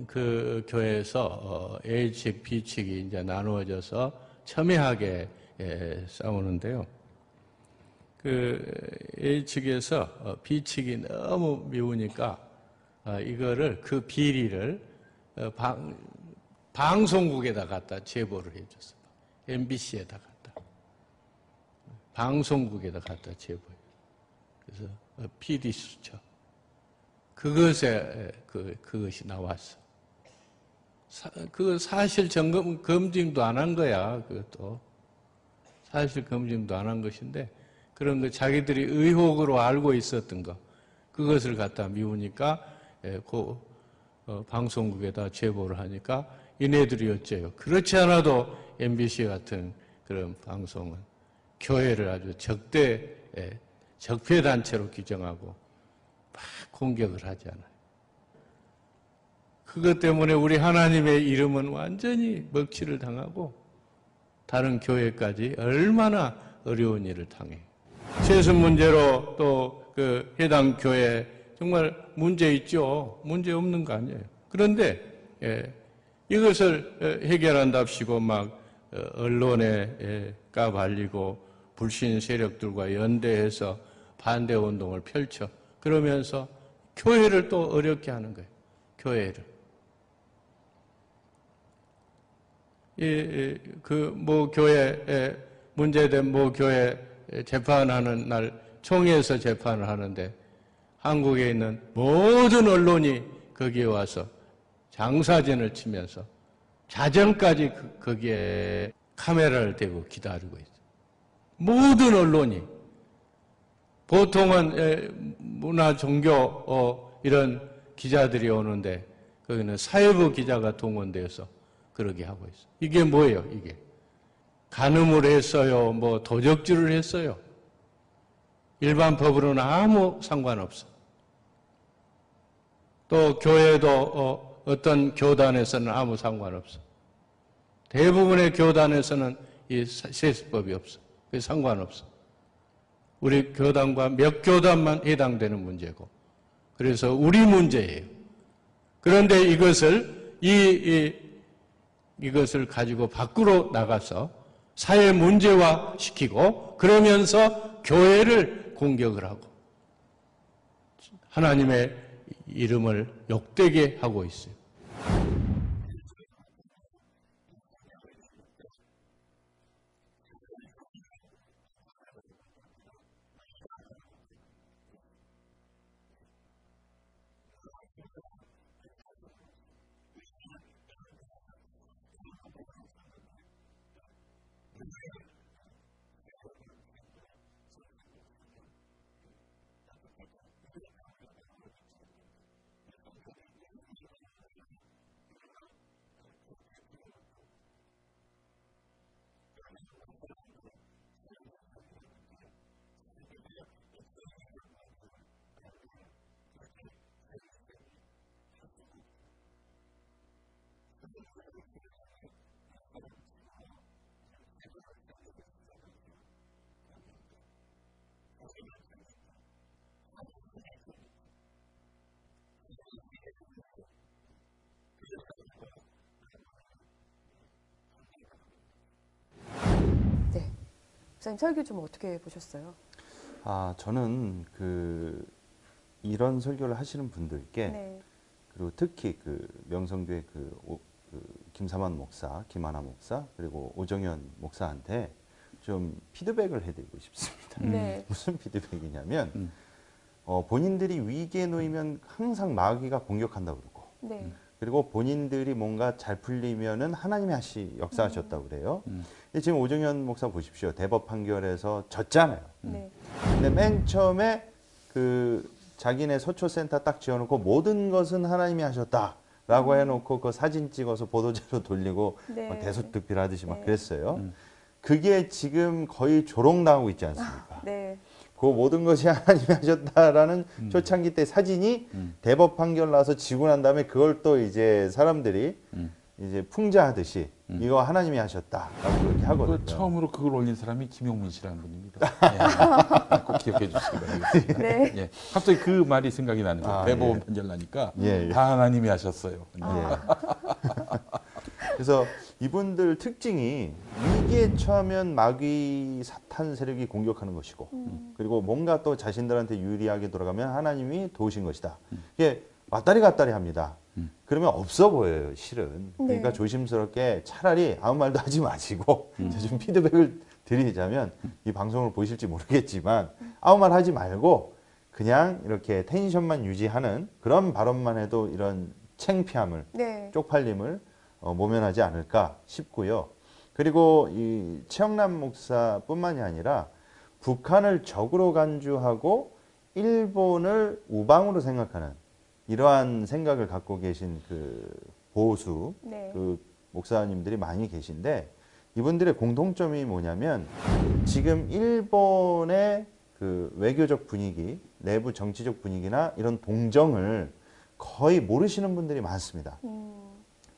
그 교회에서 어, A측, B측이 이제 나누어져서 첨예하게 예, 싸우는데요. 그 A측에서 어, B측이 너무 미우니까 어, 이거를 그 비리를 방, 방송국에다 갖다 제보를 해줬어. MBC에다 갖다. 방송국에다 갖다 제보해. 그래서 PD 수첩. 그것에 그 그것이 나왔어. 사, 그 사실 점검 검증도 안 한 거야. 그것도 사실 검증도 안 한 것인데 그런 거 자기들이 의혹으로 알고 있었던 거 그것을 갖다 미우니까 예, 그 어, 방송국에다 제보를 하니까 이네들이 어째요? 그렇지 않아도 MBC 같은 그런 방송은 교회를 아주 적대 예, 적폐 단체로 규정하고 막 공격을 하잖아요. 그것 때문에 우리 하나님의 이름은 완전히 먹칠을 당하고 다른 교회까지 얼마나 어려운 일을 당해. 세습 문제로 또 그 해당 교회 정말 문제 있죠. 문제 없는 거 아니에요. 그런데 예, 이것을 어, 해결한답시고 막 어, 언론에 예, 까발리고 불신 세력들과 연대해서 반대 운동을 펼쳐 그러면서 교회를 또 어렵게 하는 거예요. 교회를. 그모 교회 문제된 모 교회 재판하는 날 총회에서 재판을 하는데 한국에 있는 모든 언론이 거기에 와서 장사진을 치면서 자정까지 그- 거기에 카메라를 대고 기다리고 있어요. 모든 언론이 보통은 에, 문화 종교 어, 이런 기자들이 오는데 거기는 사회부 기자가 동원되어서 그러게 하고 있어요. 이게 뭐예요? 이게 간음을 했어요. 뭐 도적질을 했어요. 일반 법으로는 아무 상관없어. 또 교회도 어, 어떤 교단에서는 아무 상관없어. 대부분의 교단에서는 이 사- 세습법이 없어. 그 상관없어. 우리 교단과 몇 교단만 해당되는 문제고. 그래서 우리 문제예요. 그런데 이것을 이, 이 이것을 가지고 밖으로 나가서 사회 문제화 시키고 그러면서 교회를 공격을 하고 하나님의 이름을 욕되게 하고 있어요. 목사님 설교 좀 어떻게 보셨어요? 아, 저는 그 이런 설교를 하시는 분들께 네. 그리고 특히 그 명성교회 그, 오- 그 김사만 목사, 김하나 목사 그리고 오정현 목사한테 좀 피드백을 해드리고 싶습니다. 네. 무슨 피드백이냐면 어, 본인들이 위기에 놓이면 항상 마귀가 공격한다고 그러고 네. 그리고 본인들이 뭔가 잘 풀리면은 하나님이 하시 역사하셨다고 그래요. 근데 지금 오정현 목사 보십시오. 대법 판결에서 졌잖아요. 네. 근데 맨 처음에 그 자기네 서초센터 딱 지어놓고 모든 것은 하나님이 하셨다 라고 해놓고 그 사진 찍어서 보도자료 돌리고 네. 막 대소특필하듯이 막 네. 그랬어요. 그게 지금 거의 조롱당하고 있지 않습니까? 네. 그 모든 것이 하나님이 하셨다라는 초창기 때 사진이 대법 판결 나서 지고 난 다음에 그걸 또 이제 사람들이 이제 풍자하듯이 이거 하나님이 하셨다라고 그렇게 하거든요. 그 처음으로 그걸 올린 사람이 김용민 씨라는 분입니다. 예. 꼭 기억해 주시기 바라겠습니다. 네. 예. 갑자기 그 말이 생각이 나는 거예요. 아, 대법원 예. 판결 나니까 예, 예. 다 하나님이 하셨어요. 그래서 이분들 특징이 위기에 처하면 마귀 사탄 세력이 공격하는 것이고 그리고 뭔가 또 자신들한테 유리하게 돌아가면 하나님이 도우신 것이다. 이게 왔다리 갔다리 합니다. 그러면 없어 보여요, 실은. 그러니까 네. 조심스럽게 차라리 아무 말도 하지 마시고 좀 피드백을 드리자면 이 방송을 보실지 모르겠지만 아무 말 하지 말고 그냥 이렇게 텐션만 유지하는 그런 발언만 해도 이런 창피함을 네. 쪽팔림을 어, 모면하지 않을까 싶고요. 그리고 이 최영남 목사뿐만이 아니라 북한을 적으로 간주하고 일본을 우방으로 생각하는 이러한 생각을 갖고 계신 그 보수 네. 그 목사님들이 많이 계신데 이분들의 공통점이 뭐냐면 지금 일본의 그 외교적 분위기, 내부 정치적 분위기나 이런 동정을 거의 모르시는 분들이 많습니다. 음,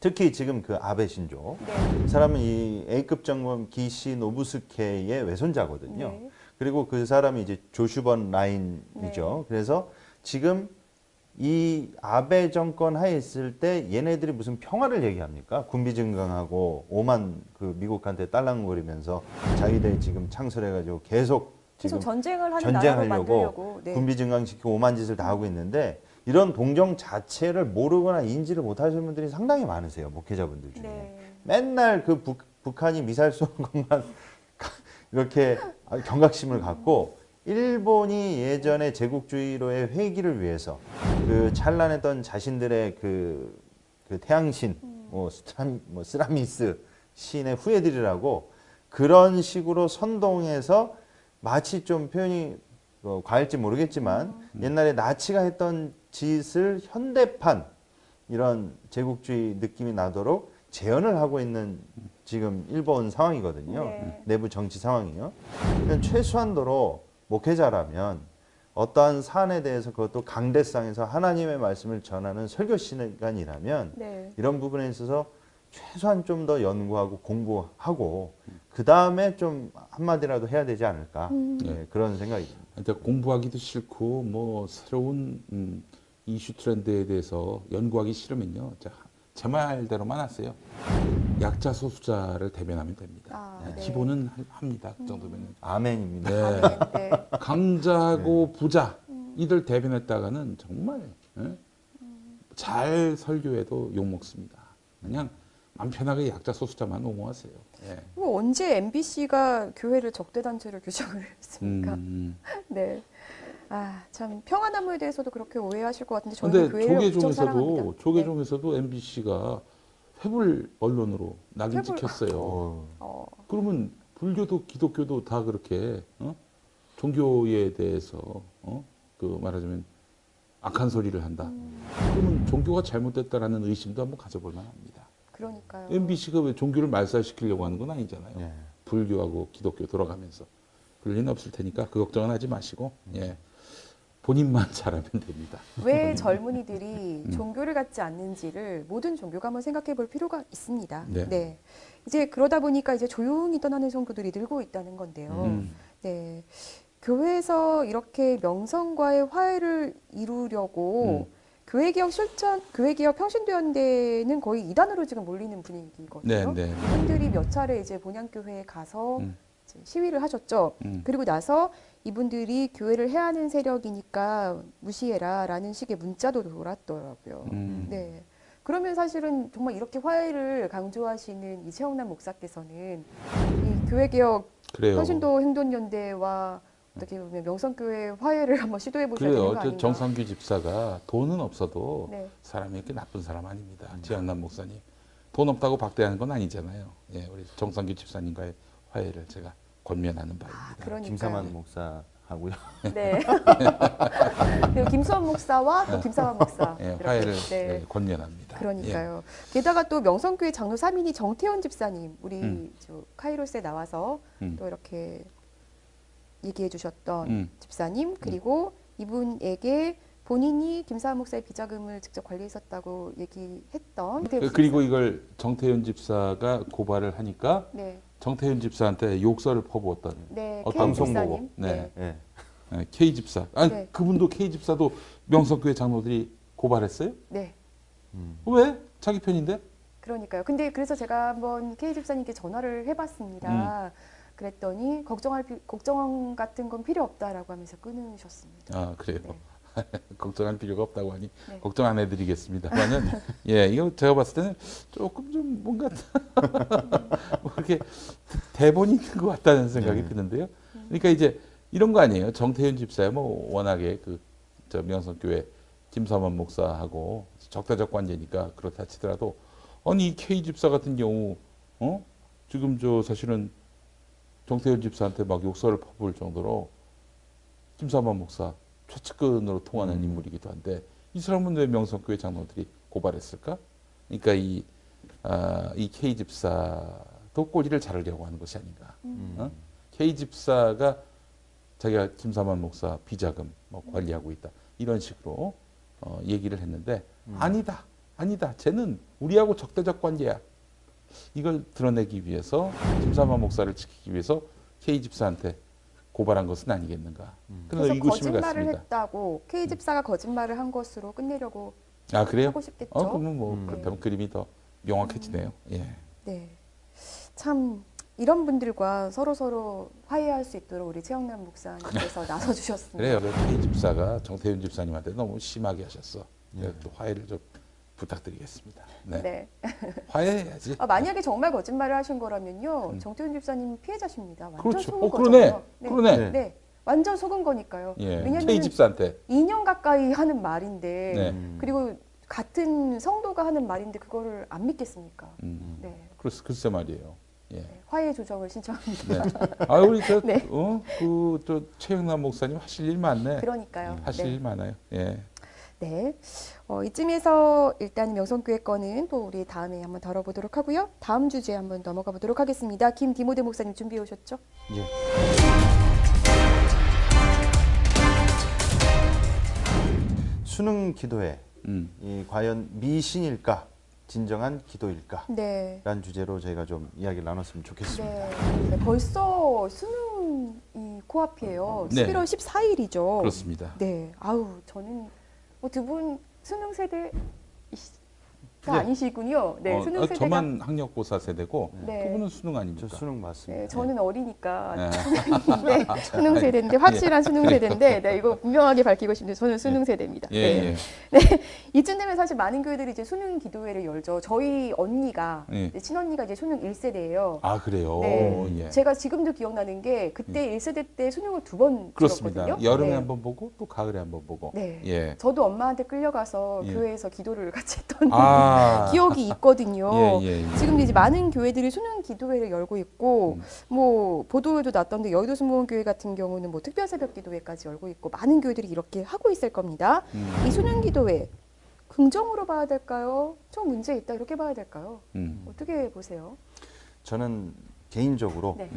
특히 지금 그 아베 신조 네. 이 사람은 이 A급 장군 기시 노부스케의 외손자거든요. 네. 그리고 그 사람이 이제 조슈번 라인이죠. 그래서 지금 이 아베 정권 하에 있을 때 얘네들이 무슨 평화를 얘기합니까? 군비 증강하고 오만 그 미국한테 딸랑거리면서 자기들 지금 창설해가지고 계속 계속 전쟁을 만들려고. 네. 군비 증강시키고 오만 짓을 다 하고 있는데 이런 동정 자체를 모르거나 인지를 못하시는 분들이 상당히 많으세요 목회자분들 중에 네. 맨날 그 북, 북한이 미사일 쏘는 것만 이렇게 경각심을 갖고 일본이 예전에 제국주의로의 회기를 위해서 그 찬란했던 자신들의 그, 그 태양신 뭐, 스트람, 뭐 쓰라미스 신의 후예들이라고 그런 식으로 선동해서 마치 좀 표현이 어, 과할지 모르겠지만 옛날에 나치가 했던 짓을 현대판 이런 제국주의 느낌이 나도록 재현을 하고 있는 지금 일본 상황이거든요. 네. 내부 정치 상황이요. 그러니까 최소한도로 목회자라면 어떠한 사안에 대해서 그것도 강대상에서 하나님의 말씀을 전하는 설교 시간이라면 네. 이런 부분에 있어서 최소한 좀 더 연구하고 공부하고 그 다음에 좀 한마디라도 해야 되지 않을까 음. 네, 그런 생각이 듭니다. 공부하기도 싫고 뭐 새로운 음, 이슈 트렌드에 대해서 연구하기 싫으면요. 자, 제 말대로만 하세요. 약자 소수자를 대변하면 됩니다. 아, 네, 네. 기본은 하- 합니다. 그 정도면. 아멘입니다. 네. 아멘, 네. 강자고 부자 이들 대변했다가는 정말 예? 잘 설교해도 욕 먹습니다. 그냥 맘 편하게 약자 소수자만 옹호하세요. 예. 뭐 언제 MBC가 교회를 적대 단체로 규정을 했습니까? 음. 네. 아, 참 평화나무에 대해서도 그렇게 오해하실 것 같은데 근데 교회를 사랑합니다. 조계종에서도 조계종에서도 MBC가 회불 언론으로 낙인 회불- 찍혔어요. 어, 어, 그러면 불교도 기독교도 다 그렇게 어? 종교에 대해서 어? 그 말하자면 악한 소리를 한다. 음. 그러면 종교가 잘못됐다라는 의심도 한번 가져볼 만합니다. 그러니까요. MBC가 왜 종교를 말살시키려고 하는 건 아니잖아요. 예. 불교하고 기독교 돌아가면서 그럴 리는 없을 테니까 그 걱정은 하지 마시고 예. 본인만 잘하면 됩니다. 왜 젊은이들이 음. 종교를 갖지 않는지를 모든 종교가 한번 생각해 볼 필요가 있습니다. 네. 이제 그러다 보니까 이제 조용히 떠나는 성도들이 늘고 있다는 건데요. 음. 네. 교회에서 이렇게 명성과의 화해를 이루려고 음. 교회개혁 실천, 교회개혁 평신도연대는 거의 이단으로 지금 몰리는 네, 분위기거든요. 네. 이분들이 몇 차례 이제 본향교회에 가서 음. 이제 시위를 하셨죠. 음. 그리고 나서 이분들이 교회를 해하는 세력이니까 무시해라라는 식의 문자도 돌았더라고요. 음. 네. 그러면 사실은 정말 이렇게 화해를 강조하시는 이채영남 목사께서는 이 교회개혁. 평신도 행동연대와 어떻게 보면 명성교회 화해를 한번 시도해 보셔야 되는 그래요. 거저 아닌가? 정상규 집사가 돈은 없어도 네. 사람이 이렇게 나쁜 사람 아닙니다. 지한남 목사님. 돈 없다고 박대하는 건 아니잖아요. 예, 우리 정상규 집사님과의 화해를 제가 권면하는 바입니다. 그러니까요. 김사만 목사 하고요. 네. 그리고 김수원 목사와 또 김사만 목사 예, 이렇게. 화해를 네. 예, 권면합니다. 그러니까요. 게다가 또 명성교회 장로 3인이 정태현 집사님, 우리 음. 저 카이로스에 나와서 음. 또 이렇게 얘기해 주셨던 음. 집사님, 그리고 이분에게 본인이 김사한 목사의 비자금을 직접 관리했었다고 얘기했던 예. 그- 그리고 이걸 정태현 집사가 고발을 하니까 네, 정태현 집사한테 욕설을 퍼부었던 네, 어떤 K 방송 집사님, 보고. 네. 예. 예, K 집사. 아니 네. 그분도 K 집사도 명성교회 장로들이 고발했어요? 네, 음. 왜? 자기 편인데? 그러니까요. 근데 그래서 제가 한번 K 집사님께 전화를 해봤습니다. 음. 그랬더니 걱정할 피- 걱정 같은 건 필요 없다라고 하면서 끊으셨습니다. 아 그래요. 걱정할 필요가 없다고 하니 네. 걱정 안 해드리겠습니다만은 예 이거 제가 봤을 때는 조금 좀 뭔가 뭐 그렇게 대본이 있는 것 같다는 생각이 네. 드는데요. 그러니까 이제 이런 거 아니에요. 정태윤 집사야 뭐 워낙에 그 저 명성교회 김사만 목사하고 적대적 관계니까 그렇다 치더라도 아니 이 K 집사 같은 경우 어 지금 저 사실은 정태윤 집사한테 막 욕설을 퍼부을 정도로 김사만 목사 최측근으로 통하는 음. 인물이기도 한데 이 사람은 왜 명성교회 장로들이 고발했을까? 그러니까 이, 아, 이 K 집사도 꼬리를 자르려고 하는 것이 아닌가. 음. 어? K 집사가 자기가 김사만 목사 비자금 뭐 관리하고 있다 이런 식으로 어, 얘기를 했는데 아니다, 아니다. 쟤는 우리하고 적대적 관계야. 이걸 드러내기 위해서 김사만 목사를 지키기 위해서 K 집사한테 고발한 것은 아니겠는가. 그래서 그래서 거짓말을 갖습니다. 했다고 K 집사가 거짓말을 한 것으로 끝내려고 아 그래요? 하고 싶겠죠. 어, 그러면 뭐 음. 그렇다면 그림이 더 명확해지네요. 예. 네. 참 이런 분들과 서로 서로 화해할 수 있도록 우리 최영남 목사님께서 나서 주셨습니다. 그래요. 그 K 집사가 정태윤 집사님한테 너무 심하게 하셨어. 예. 또 화해를 좀 부탁드리겠습니다. 네. 네. 화해해야지. 아, 만약에 정말 거짓말을 하신 거라면요, 음. 정태훈 집사님 피해자십니다. 완전 그렇죠. 속은 어, 그러네. 거잖아요. 네. 그러네. 네. 완전 속은 거니까요. 예. 왜냐면 K 집사한테. 2년 가까이 하는 말인데, 네. 음. 그리고 같은 성도가 하는 말인데 그거를 안 믿겠습니까? 음. 네. 글쎄, 글쎄 말이에요. 예. 네. 화해 조정을 신청합니다. 네. 아 우리 저 네. 어? 그저 최영남 목사님 하실 일 많네. 그러니까요. 하실 네. 일 많아요. 예. 네. 어, 이쯤에서 일단 명성교회 거는 또 우리 다음에 한번 다뤄보도록 하고요. 다음 주제에 한번 넘어가 보도록 하겠습니다. 김디모데 목사님 준비해 오셨죠? 예. 수능 기도회 음. 이 과연 미신일까 진정한 기도일까 네. 라는 주제로 저희가 좀 이야기를 나눴으면 좋겠습니다. 네. 네, 벌써 수능이 코앞이에요. 네. 11월 14일이죠. 그렇습니다. 네. 아우, 저는 뭐 두 분 수능 세대가 네. 아니시군요. 네, 어, 수능 어, 세대가 저만 학력고사 세대고 네. 두 분은 수능 아닙니까? 저 수능 맞습니다. 네, 저는 어리니까 네. 네, 수능 세대인데 확실한 수능 세대인데 네, 이거 분명하게 밝히고 싶은데 저는 수능 세대입니다. 예, 네. 예. 이쯤 되면 사실 많은 교회들이 이제 수능 기도회를 열죠. 저희 언니가 예. 친언니가 이제 수능 1세대예요. 아 그래요. 네. 예. 제가 지금도 기억나는 게 그때 1세대 때 수능을 두번 그렇습니다. 들었거든요. 여름에 네. 한번 보고 또 가을에 한 번 보고. 네. 예. 저도 엄마한테 끌려가서 예. 교회에서 기도를 같이 했던 아. 기억이 있거든요. 예, 예, 예. 지금 이제 많은 교회들이 수능 기도회를 열고 있고 음. 뭐 보도에도 났던데 여의도 순복음교회 같은 경우는 뭐 특별 새벽 기도회까지 열고 있고 많은 교회들이 이렇게 하고 있을 겁니다. 음. 이 수능 기도회 긍정으로 봐야 될까요? 좀 문제 있다 이렇게 봐야 될까요? 음. 어떻게 보세요? 저는 개인적으로 네.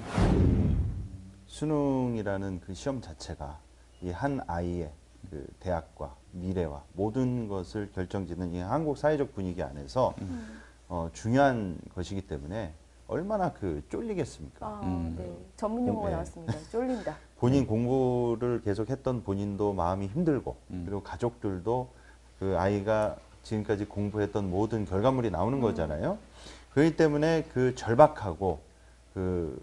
수능이라는 그 시험 자체가 이 한 아이의 그 대학과 미래와 모든 것을 결정짓는 이 한국 사회적 분위기 안에서 음. 어, 중요한 것이기 때문에 얼마나 그 쫄리겠습니까? 아, 음. 네. 전문 용어가 네. 나왔습니다. 쫄린다. 본인 공부를 계속했던 본인도 마음이 힘들고 음. 그리고 가족들도 그 아이가 지금까지 공부했던 모든 결과물이 나오는 거잖아요. 그렇기 때문에 그 절박하고 그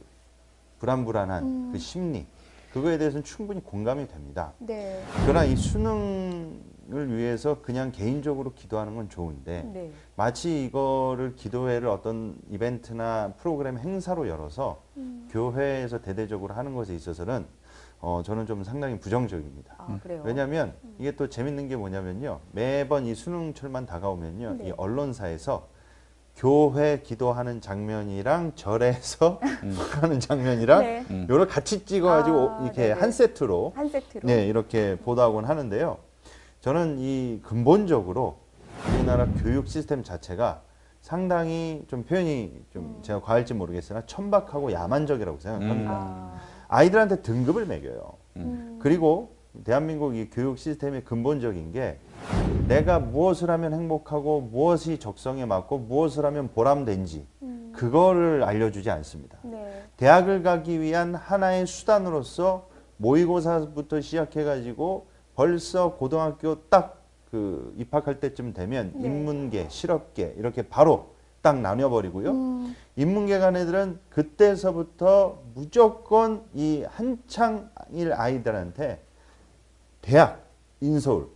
불안불안한 음. 그 심리 그거에 대해서는 충분히 공감이 됩니다. 네. 그러나 이 수능을 위해서 그냥 개인적으로 기도하는 건 좋은데 네. 마치 이거를 기도회를 어떤 이벤트나 프로그램 행사로 열어서 음. 교회에서 대대적으로 하는 것에 있어서는 어, 저는 좀 상당히 부정적입니다. 아, 그래요. 왜냐하면 이게 또 재밌는 게 뭐냐면요. 매번 이 수능철만 다가오면요. 네. 이 언론사에서 교회 기도하는 장면이랑 절에서 하는 장면이랑 네. 음. 요걸 같이 찍어가지고 아, 이렇게 네네. 한 세트로 한 세트로. 네, 이렇게 보도하곤 하는데요. 저는 이 근본적으로 우리나라 교육 시스템 자체가 상당히 좀 표현이 좀 제가 과할지 모르겠으나 천박하고 야만적이라고 생각합니다. 아. 아이들한테 등급을 매겨요. 음. 그리고 대한민국 이 교육 시스템의 근본적인 게 내가 무엇을 하면 행복하고 무엇이 적성에 맞고 무엇을 하면 보람된지 음. 그거를 알려주지 않습니다. 네. 대학을 가기 위한 하나의 수단으로서 모의고사부터 시작해가지고 벌써 고등학교 딱 그 입학할 때쯤 되면 네. 인문계, 실업계 이렇게 바로 딱 나뉘어버리고요. 음. 인문계 간 애들은 그때서부터 무조건 이 한창일 아이들한테 대학, 인서울,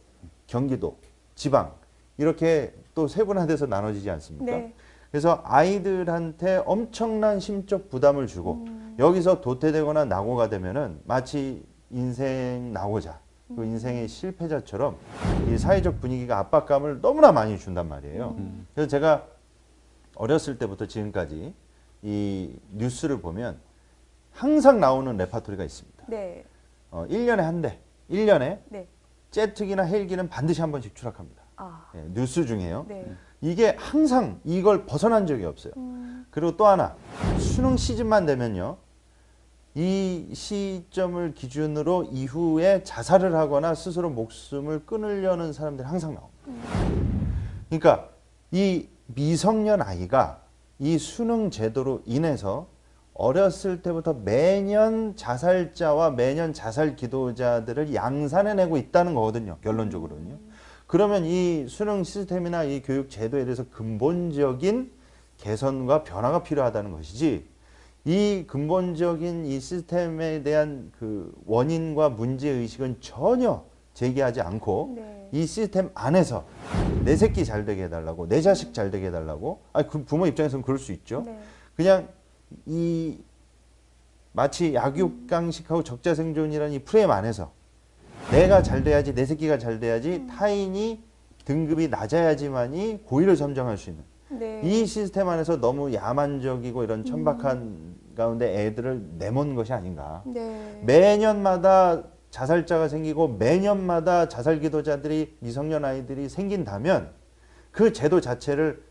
경기도, 지방 이렇게 또 세분화돼서 나눠지지 않습니까? 네. 그래서 아이들한테 엄청난 심적 부담을 주고 음. 여기서 도태되거나 낙오가 되면은 마치 인생 낙오자, 그 음. 인생의 실패자처럼 이 사회적 분위기가 압박감을 너무나 많이 준단 말이에요. 음. 그래서 제가 어렸을 때부터 지금까지 이 뉴스를 보면 항상 나오는 레파토리가 있습니다. 네. 어, 1년에 한 대, 1년에 네. 제트기나 헬기는 반드시 한 번씩 추락합니다. 아. 예, 뉴스 중에요. 네. 이게 항상 이걸 벗어난 적이 없어요. 음. 그리고 또 하나 수능 시즌만 되면요. 이 시점을 기준으로 이후에 자살을 하거나 스스로 목숨을 끊으려는 사람들이 항상 나옵니다. 그러니까 이 미성년 아이가 이 수능 제도로 인해서 어렸을 때부터 매년 자살자와 매년 자살 기도자들을 양산해내고 있다는 거거든요. 결론적으로는요. 그러면 이 수능 시스템이나 이 교육 제도에 대해서 근본적인 개선과 변화가 필요하다는 것이지 이 근본적인 이 시스템에 대한 그 원인과 문제 의식은 전혀 제기하지 않고 네. 이 시스템 안에서 내 새끼 잘 되게 해달라고 내 자식 잘 되게 해달라고 아니 그 부모 입장에서는 그럴 수 있죠. 네. 그냥 이 마치 약육강식하고 적자생존이라는 이 프레임 안에서 내가 잘 돼야지 내 새끼가 잘 돼야지 타인이 등급이 낮아야지만이 고의를 선정할 수 있는 네. 이 시스템 안에서 너무 야만적이고 이런 천박한 가운데 애들을 내몬 것이 아닌가. 네. 매년마다 자살자가 생기고 매년마다 자살 기도자들이 미성년 아이들이 생긴다면 그 제도 자체를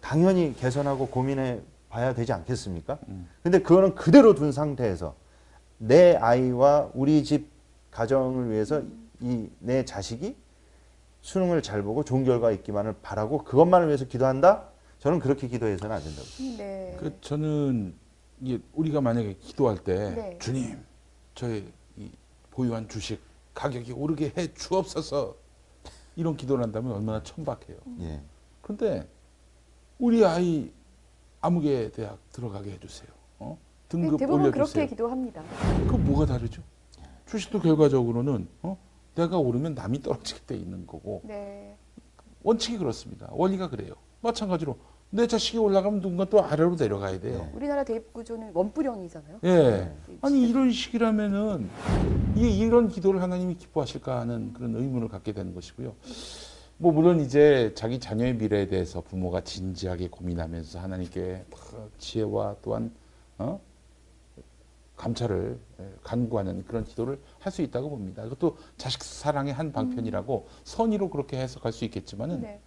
당연히 개선하고 고민해 봐야 되지 않겠습니까? 근데 그거는 그대로 둔 상태에서 내 아이와 우리 집 가정을 위해서 이 내 자식이 수능을 잘 보고 좋은 결과 있기만을 바라고 그것만을 위해서 기도한다? 저는 그렇게 기도해서는 안 된다고. 네. 그 저는 이게 우리가 만약에 기도할 때 네. 주님 저의 이 보유한 주식 가격이 오르게 해 주옵소서 이런 기도를 한다면 얼마나 천박해요. 예. 근데 우리 아이 아무개 대학 들어가게 해주세요. 어? 등급 대부분 그렇게 올려주세요. 기도합니다. 그 뭐가 다르죠? 주식도 결과적으로는 어? 내가 오르면 남이 떨어지게 돼 있는 거고 네. 원칙이 그렇습니다. 원리가 그래요. 마찬가지로 내 자식이 올라가면 누군가 또 아래로 내려가야 돼요. 우리나라 대입 구조는 원뿔형이잖아요. 예. 아니 이런 식이라면은 이 이런 기도를 하나님이 기뻐하실까 하는 그런 의문을 갖게 되는 것이고요. 뭐 물론 이제 자기 자녀의 미래에 대해서 부모가 진지하게 고민하면서 하나님께 막 지혜와 또한 어? 감찰을 예, 간구하는 그런 기도를 할 수 있다고 봅니다. 그것도 자식 사랑의 한 방편이라고 선의로 그렇게 해석할 수 있겠지만은 네.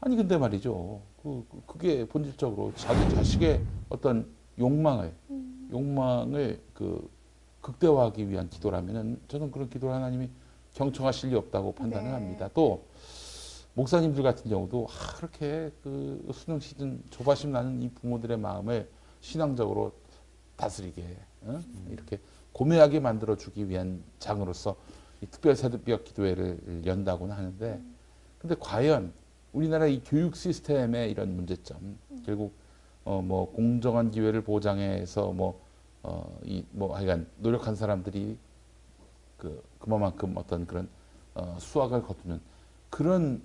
아니 근데 말이죠. 그 그- 그게 본질적으로 자기 자식의 어떤 욕망을 욕망을 그 극대화하기 위한 기도라면은 저는 그런 기도를 하나님이 경청하실 리 없다고 판단을 네. 합니다. 또 목사님들 같은 경우도 아, 그렇게 그 수능 시즌 조바심 나는 이 부모들의 마음을 신앙적으로 다스리게 어? 이렇게 고매하게 만들어 주기 위한 장으로서 이 특별 새벽 기도회를 연다고는 하는데 근데 과연 우리나라 이 교육 시스템의 이런 문제점 결국 어 뭐 공정한 기회를 보장해서 뭐 어 이 뭐 하여간 노력한 사람들이 그 그만큼 어떤 그런 어 수학을 거두는 그런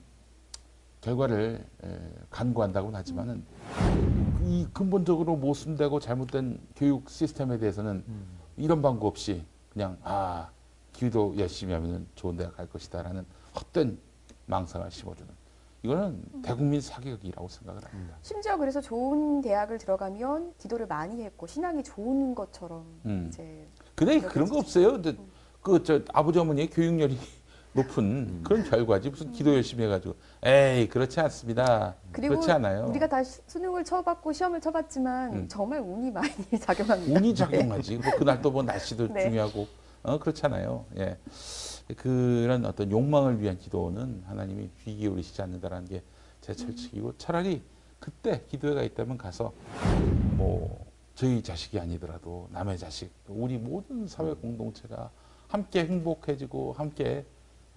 결과를 에, 간구한다고는 하지만은 이 근본적으로 모순되고 잘못된 교육 시스템에 대해서는 이런 방법 없이 그냥 아 기도 열심히 하면 좋은 대학 갈 것이다라는 헛된 망상을 심어주는 이거는 대국민 사격이라고 생각을 합니다. 심지어 그래서 좋은 대학을 들어가면 기도를 많이 했고 신앙이 좋은 것처럼 음. 이제 근데 그런 거 없어요. 그저 아버지 어머니의 교육열이 높은 그런 결과지 무슨 기도 열심히 해가지고 에이 그렇지 않습니다. 그렇지 않아요. 우리가 다 시- 수능을 쳐봤고 시험을 쳐봤지만 음. 정말 운이 많이 작용합니다. 운이 작용하지. 뭐 그날 또 뭐 날씨도 네. 중요하고 어 그렇잖아요. 예. 그런 어떤 욕망을 위한 기도는 하나님이 귀 기울이시지 않는다라는 게 제 철칙이고 차라리 그때 기도회가 있다면 가서 뭐 저희 자식이 아니더라도 남의 자식 우리 모든 사회 공동체가 함께 행복해지고 함께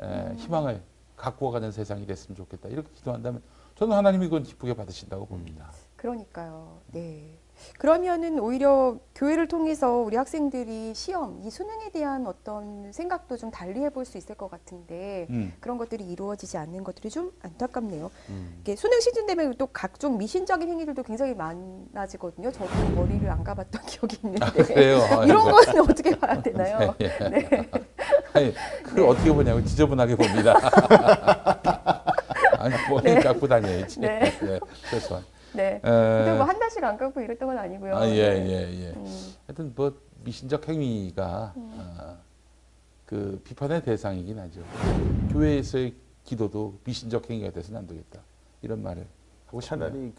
에, 희망을 가꾸어 가는 세상이 됐으면 좋겠다 이렇게 기도한다면 저는 하나님이 그건 기쁘게 받으신다고 봅니다. 그러니까요. 네. 그러면은 오히려 교회를 통해서 우리 학생들이 시험, 이 수능에 대한 어떤 생각도 좀 달리 해볼 수 있을 것 같은데 음. 그런 것들이 이루어지지 않는 것들이 좀 안타깝네요. 음. 이게 수능 시즌 되면 또 각종 미신적인 행위들도 굉장히 많아지거든요. 저도 머리를 안 감았던 기억이 있는데 아, 그래요? 이런 아이고. 거는 어떻게 봐야 되나요? 예. 네. 아니, 그걸 어떻게 보냐고 지저분하게 봅니다. 아니, 머리 네. 깎고 다녀야지. 네. 네, 최소한. 네. 에, 근데 뭐 한 달씩 안 감고 이랬던 건 아니고요. 아, 예, 네. 예, 예. 음. 하여튼 뭐 미신적 행위가 아, 그 비판의 대상이긴 하죠. 교회에서의 기도도 미신적 행위가 돼서는 안 되겠다. 이런 말을 하고 싶네요. 차라리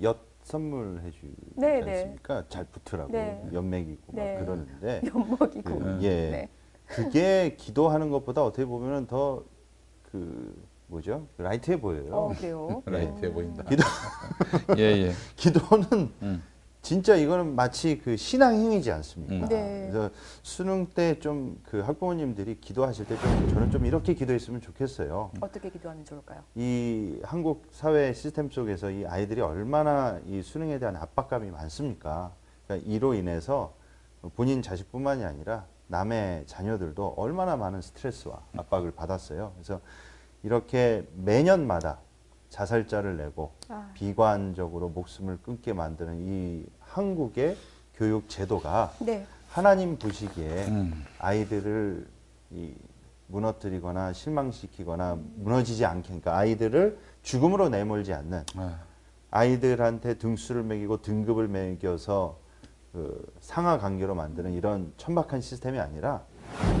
그엿 선물해 주지 네, 네. 않습니까? 잘 붙으라고 네. 연맥이고 네. 막 그러는데 연먹이고. 그, 예 네. 그게 기도하는 것보다 어떻게 보면은 더그 뭐죠? 라이트해 보여요. 어, 그래요? 라이트해 보인다. 기도 예, 예. 기도는 음. 진짜 이거는 마치 그 신앙 행위지 않습니까? 음. 네. 그래서 수능 때 좀 그 학부모님들이 기도하실 때 좀 저는 좀 이렇게 기도했으면 좋겠어요. 어떻게 기도하면 좋을까요? 이 한국 사회 시스템 속에서 이 아이들이 얼마나 이 수능에 대한 압박감이 많습니까? 그러니까 이로 인해서 본인 자식뿐만이 아니라 남의 자녀들도 얼마나 많은 스트레스와 압박을 받았어요. 그래서 이렇게 매년마다 자살자를 내고 아. 비관적으로 목숨을 끊게 만드는 이 한국의 교육 제도가 네. 하나님 보시기에 음. 아이들을 이 무너뜨리거나 실망시키거나 무너지지 않게 그러니까 아이들을 죽음으로 내몰지 않는 아, 아이들한테 등수를 매기고 등급을 매겨서 그 상하 관계로 만드는 이런 천박한 시스템이 아니라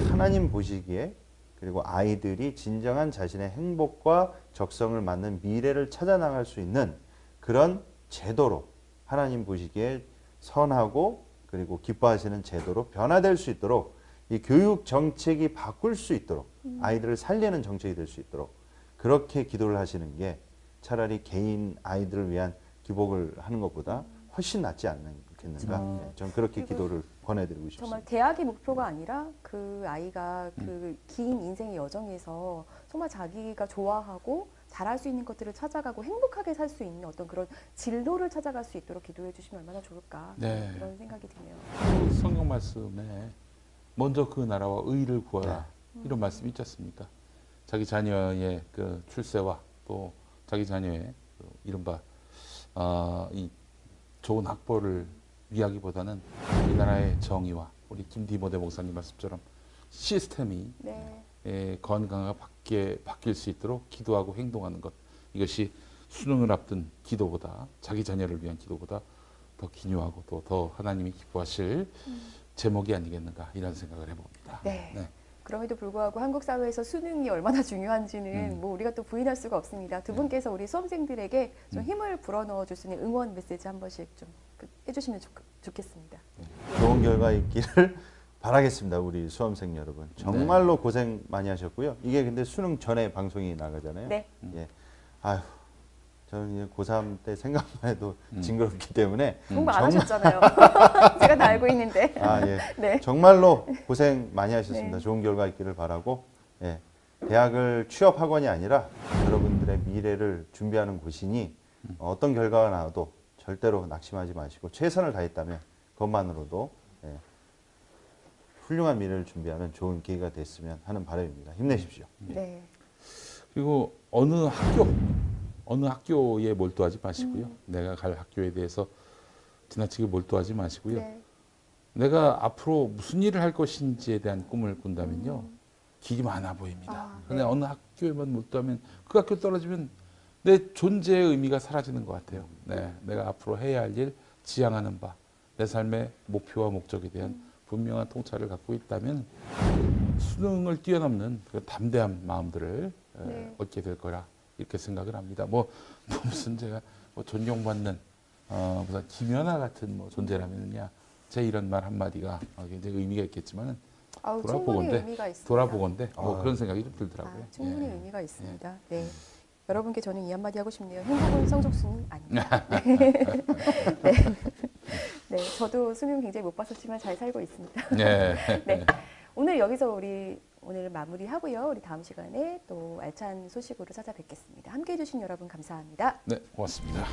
하나님 보시기에 그리고 아이들이 진정한 자신의 행복과 적성을 맞는 미래를 찾아 나갈 수 있는 그런 제도로 하나님 보시기에 선하고 그리고 기뻐하시는 제도로 변화될 수 있도록 이 교육 정책이 바꿀 수 있도록 아이들을 살리는 정책이 될 수 있도록 그렇게 기도를 하시는 게 차라리 개인 아이들을 위한 기복을 하는 것보다 훨씬 낫지 않 겠는가? 그렇죠. 네, 저는 그렇게 기도를 권해드리고 싶습니다. 정말 대학이 목표가 아니라 그 아이가 그 긴 인생의 여정에서 정말 자기가 좋아하고 잘할 수 있는 것들을 찾아가고 행복하게 살 수 있는 어떤 그런 진로를 찾아갈 수 있도록 기도해 주시면 얼마나 좋을까 네. 이런 생각이 드네요. 그 성경 말씀에 먼저 그 나라와 의를 구하라 이런 말씀이 있지 않습니까? 자기 자녀의 그 출세와 또 자기 자녀의 그 이른바 어, 이 좋은 학벌을 위하기보다는 이 나라의 정의와 우리 김디모데 목사님 말씀처럼 시스템이 네. 에, 건강하게 바뀌, 바뀔 수 있도록 기도하고 행동하는 것 이것이 수능을 앞둔 기도보다 자기 자녀를 위한 기도보다 더 기묘하고 또 더 하나님이 기뻐하실 제목이 아니겠는가 이런 생각을 해봅니다. 네. 네. 그럼에도 불구하고 한국 사회에서 수능이 얼마나 중요한지는 음. 뭐 우리가 또 부인할 수가 없습니다. 두 분께서 우리 수험생들에게 좀 음. 힘을 불어넣어 줄 수 있는 응원 메시지 한 번씩 좀그 해주시면 좋, 좋겠습니다. 좋은 결과 있기를 바라겠습니다. 우리 수험생 여러분. 정말로 고생 많이 하셨고요. 이게 근데 수능 전에 방송이 나가잖아요. 네. 예. 아휴. 저는 이제 고3 때 생각만 해도 음. 징그럽기 때문에 공부 안 정말- 하셨잖아요. 제가 다 알고 있는데. 아, 예. 네. 정말로 고생 많이 하셨습니다. 네. 좋은 결과 있기를 바라고 예. 대학을 취업 학원이 아니라 여러분들의 미래를 준비하는 곳이니 어떤 결과가 나와도 절대로 낙심하지 마시고 최선을 다했다면 그것만으로도 예. 훌륭한 미래를 준비하는 좋은 기회가 됐으면 하는 바람입니다. 힘내십시오. 네. 그리고 어느 학교 어느 학교에 몰두하지 마시고요. 음. 내가 갈 학교에 대해서 지나치게 몰두하지 마시고요. 네. 내가 앞으로 무슨 일을 할 것인지에 대한 꿈을 꾼다면요. 길이 많아 보입니다. 음. 아, 근데 네. 어느 학교에만 몰두하면 그 학교 떨어지면 내 존재의 의미가 사라지는 것 같아요. 네, 내가 앞으로 해야 할 일, 지향하는 바, 내 삶의 목표와 목적에 대한 음. 분명한 통찰을 갖고 있다면 수능을 뛰어넘는 그 담대한 마음들을 에, 네. 얻게 될 거라 이렇게 생각을 합니다. 뭐, 뭐 무슨 제가 뭐 존경받는 어, 무슨 김연아 같은 뭐 존재라면야 제 이런 말 한마디가 어, 굉장히 의미가 의미가 있습니다. 돌아보건대 뭐 아. 그런 생각이 좀 아, 들더라고요. 충분히 예. 의미가 있습니다. 네. 여러분께 저는 이 한마디 하고 싶네요. 행복은 성적순이 아닙니다. 네. 네, 저도 수능 굉장히 못 봤었지만 잘 살고 있습니다. 네. 네. 오늘 여기서 우리 오늘 마무리하고요. 우리 다음 시간에 또 알찬 소식으로 찾아뵙겠습니다. 함께 해 주신 여러분 감사합니다. 네, 고맙습니다.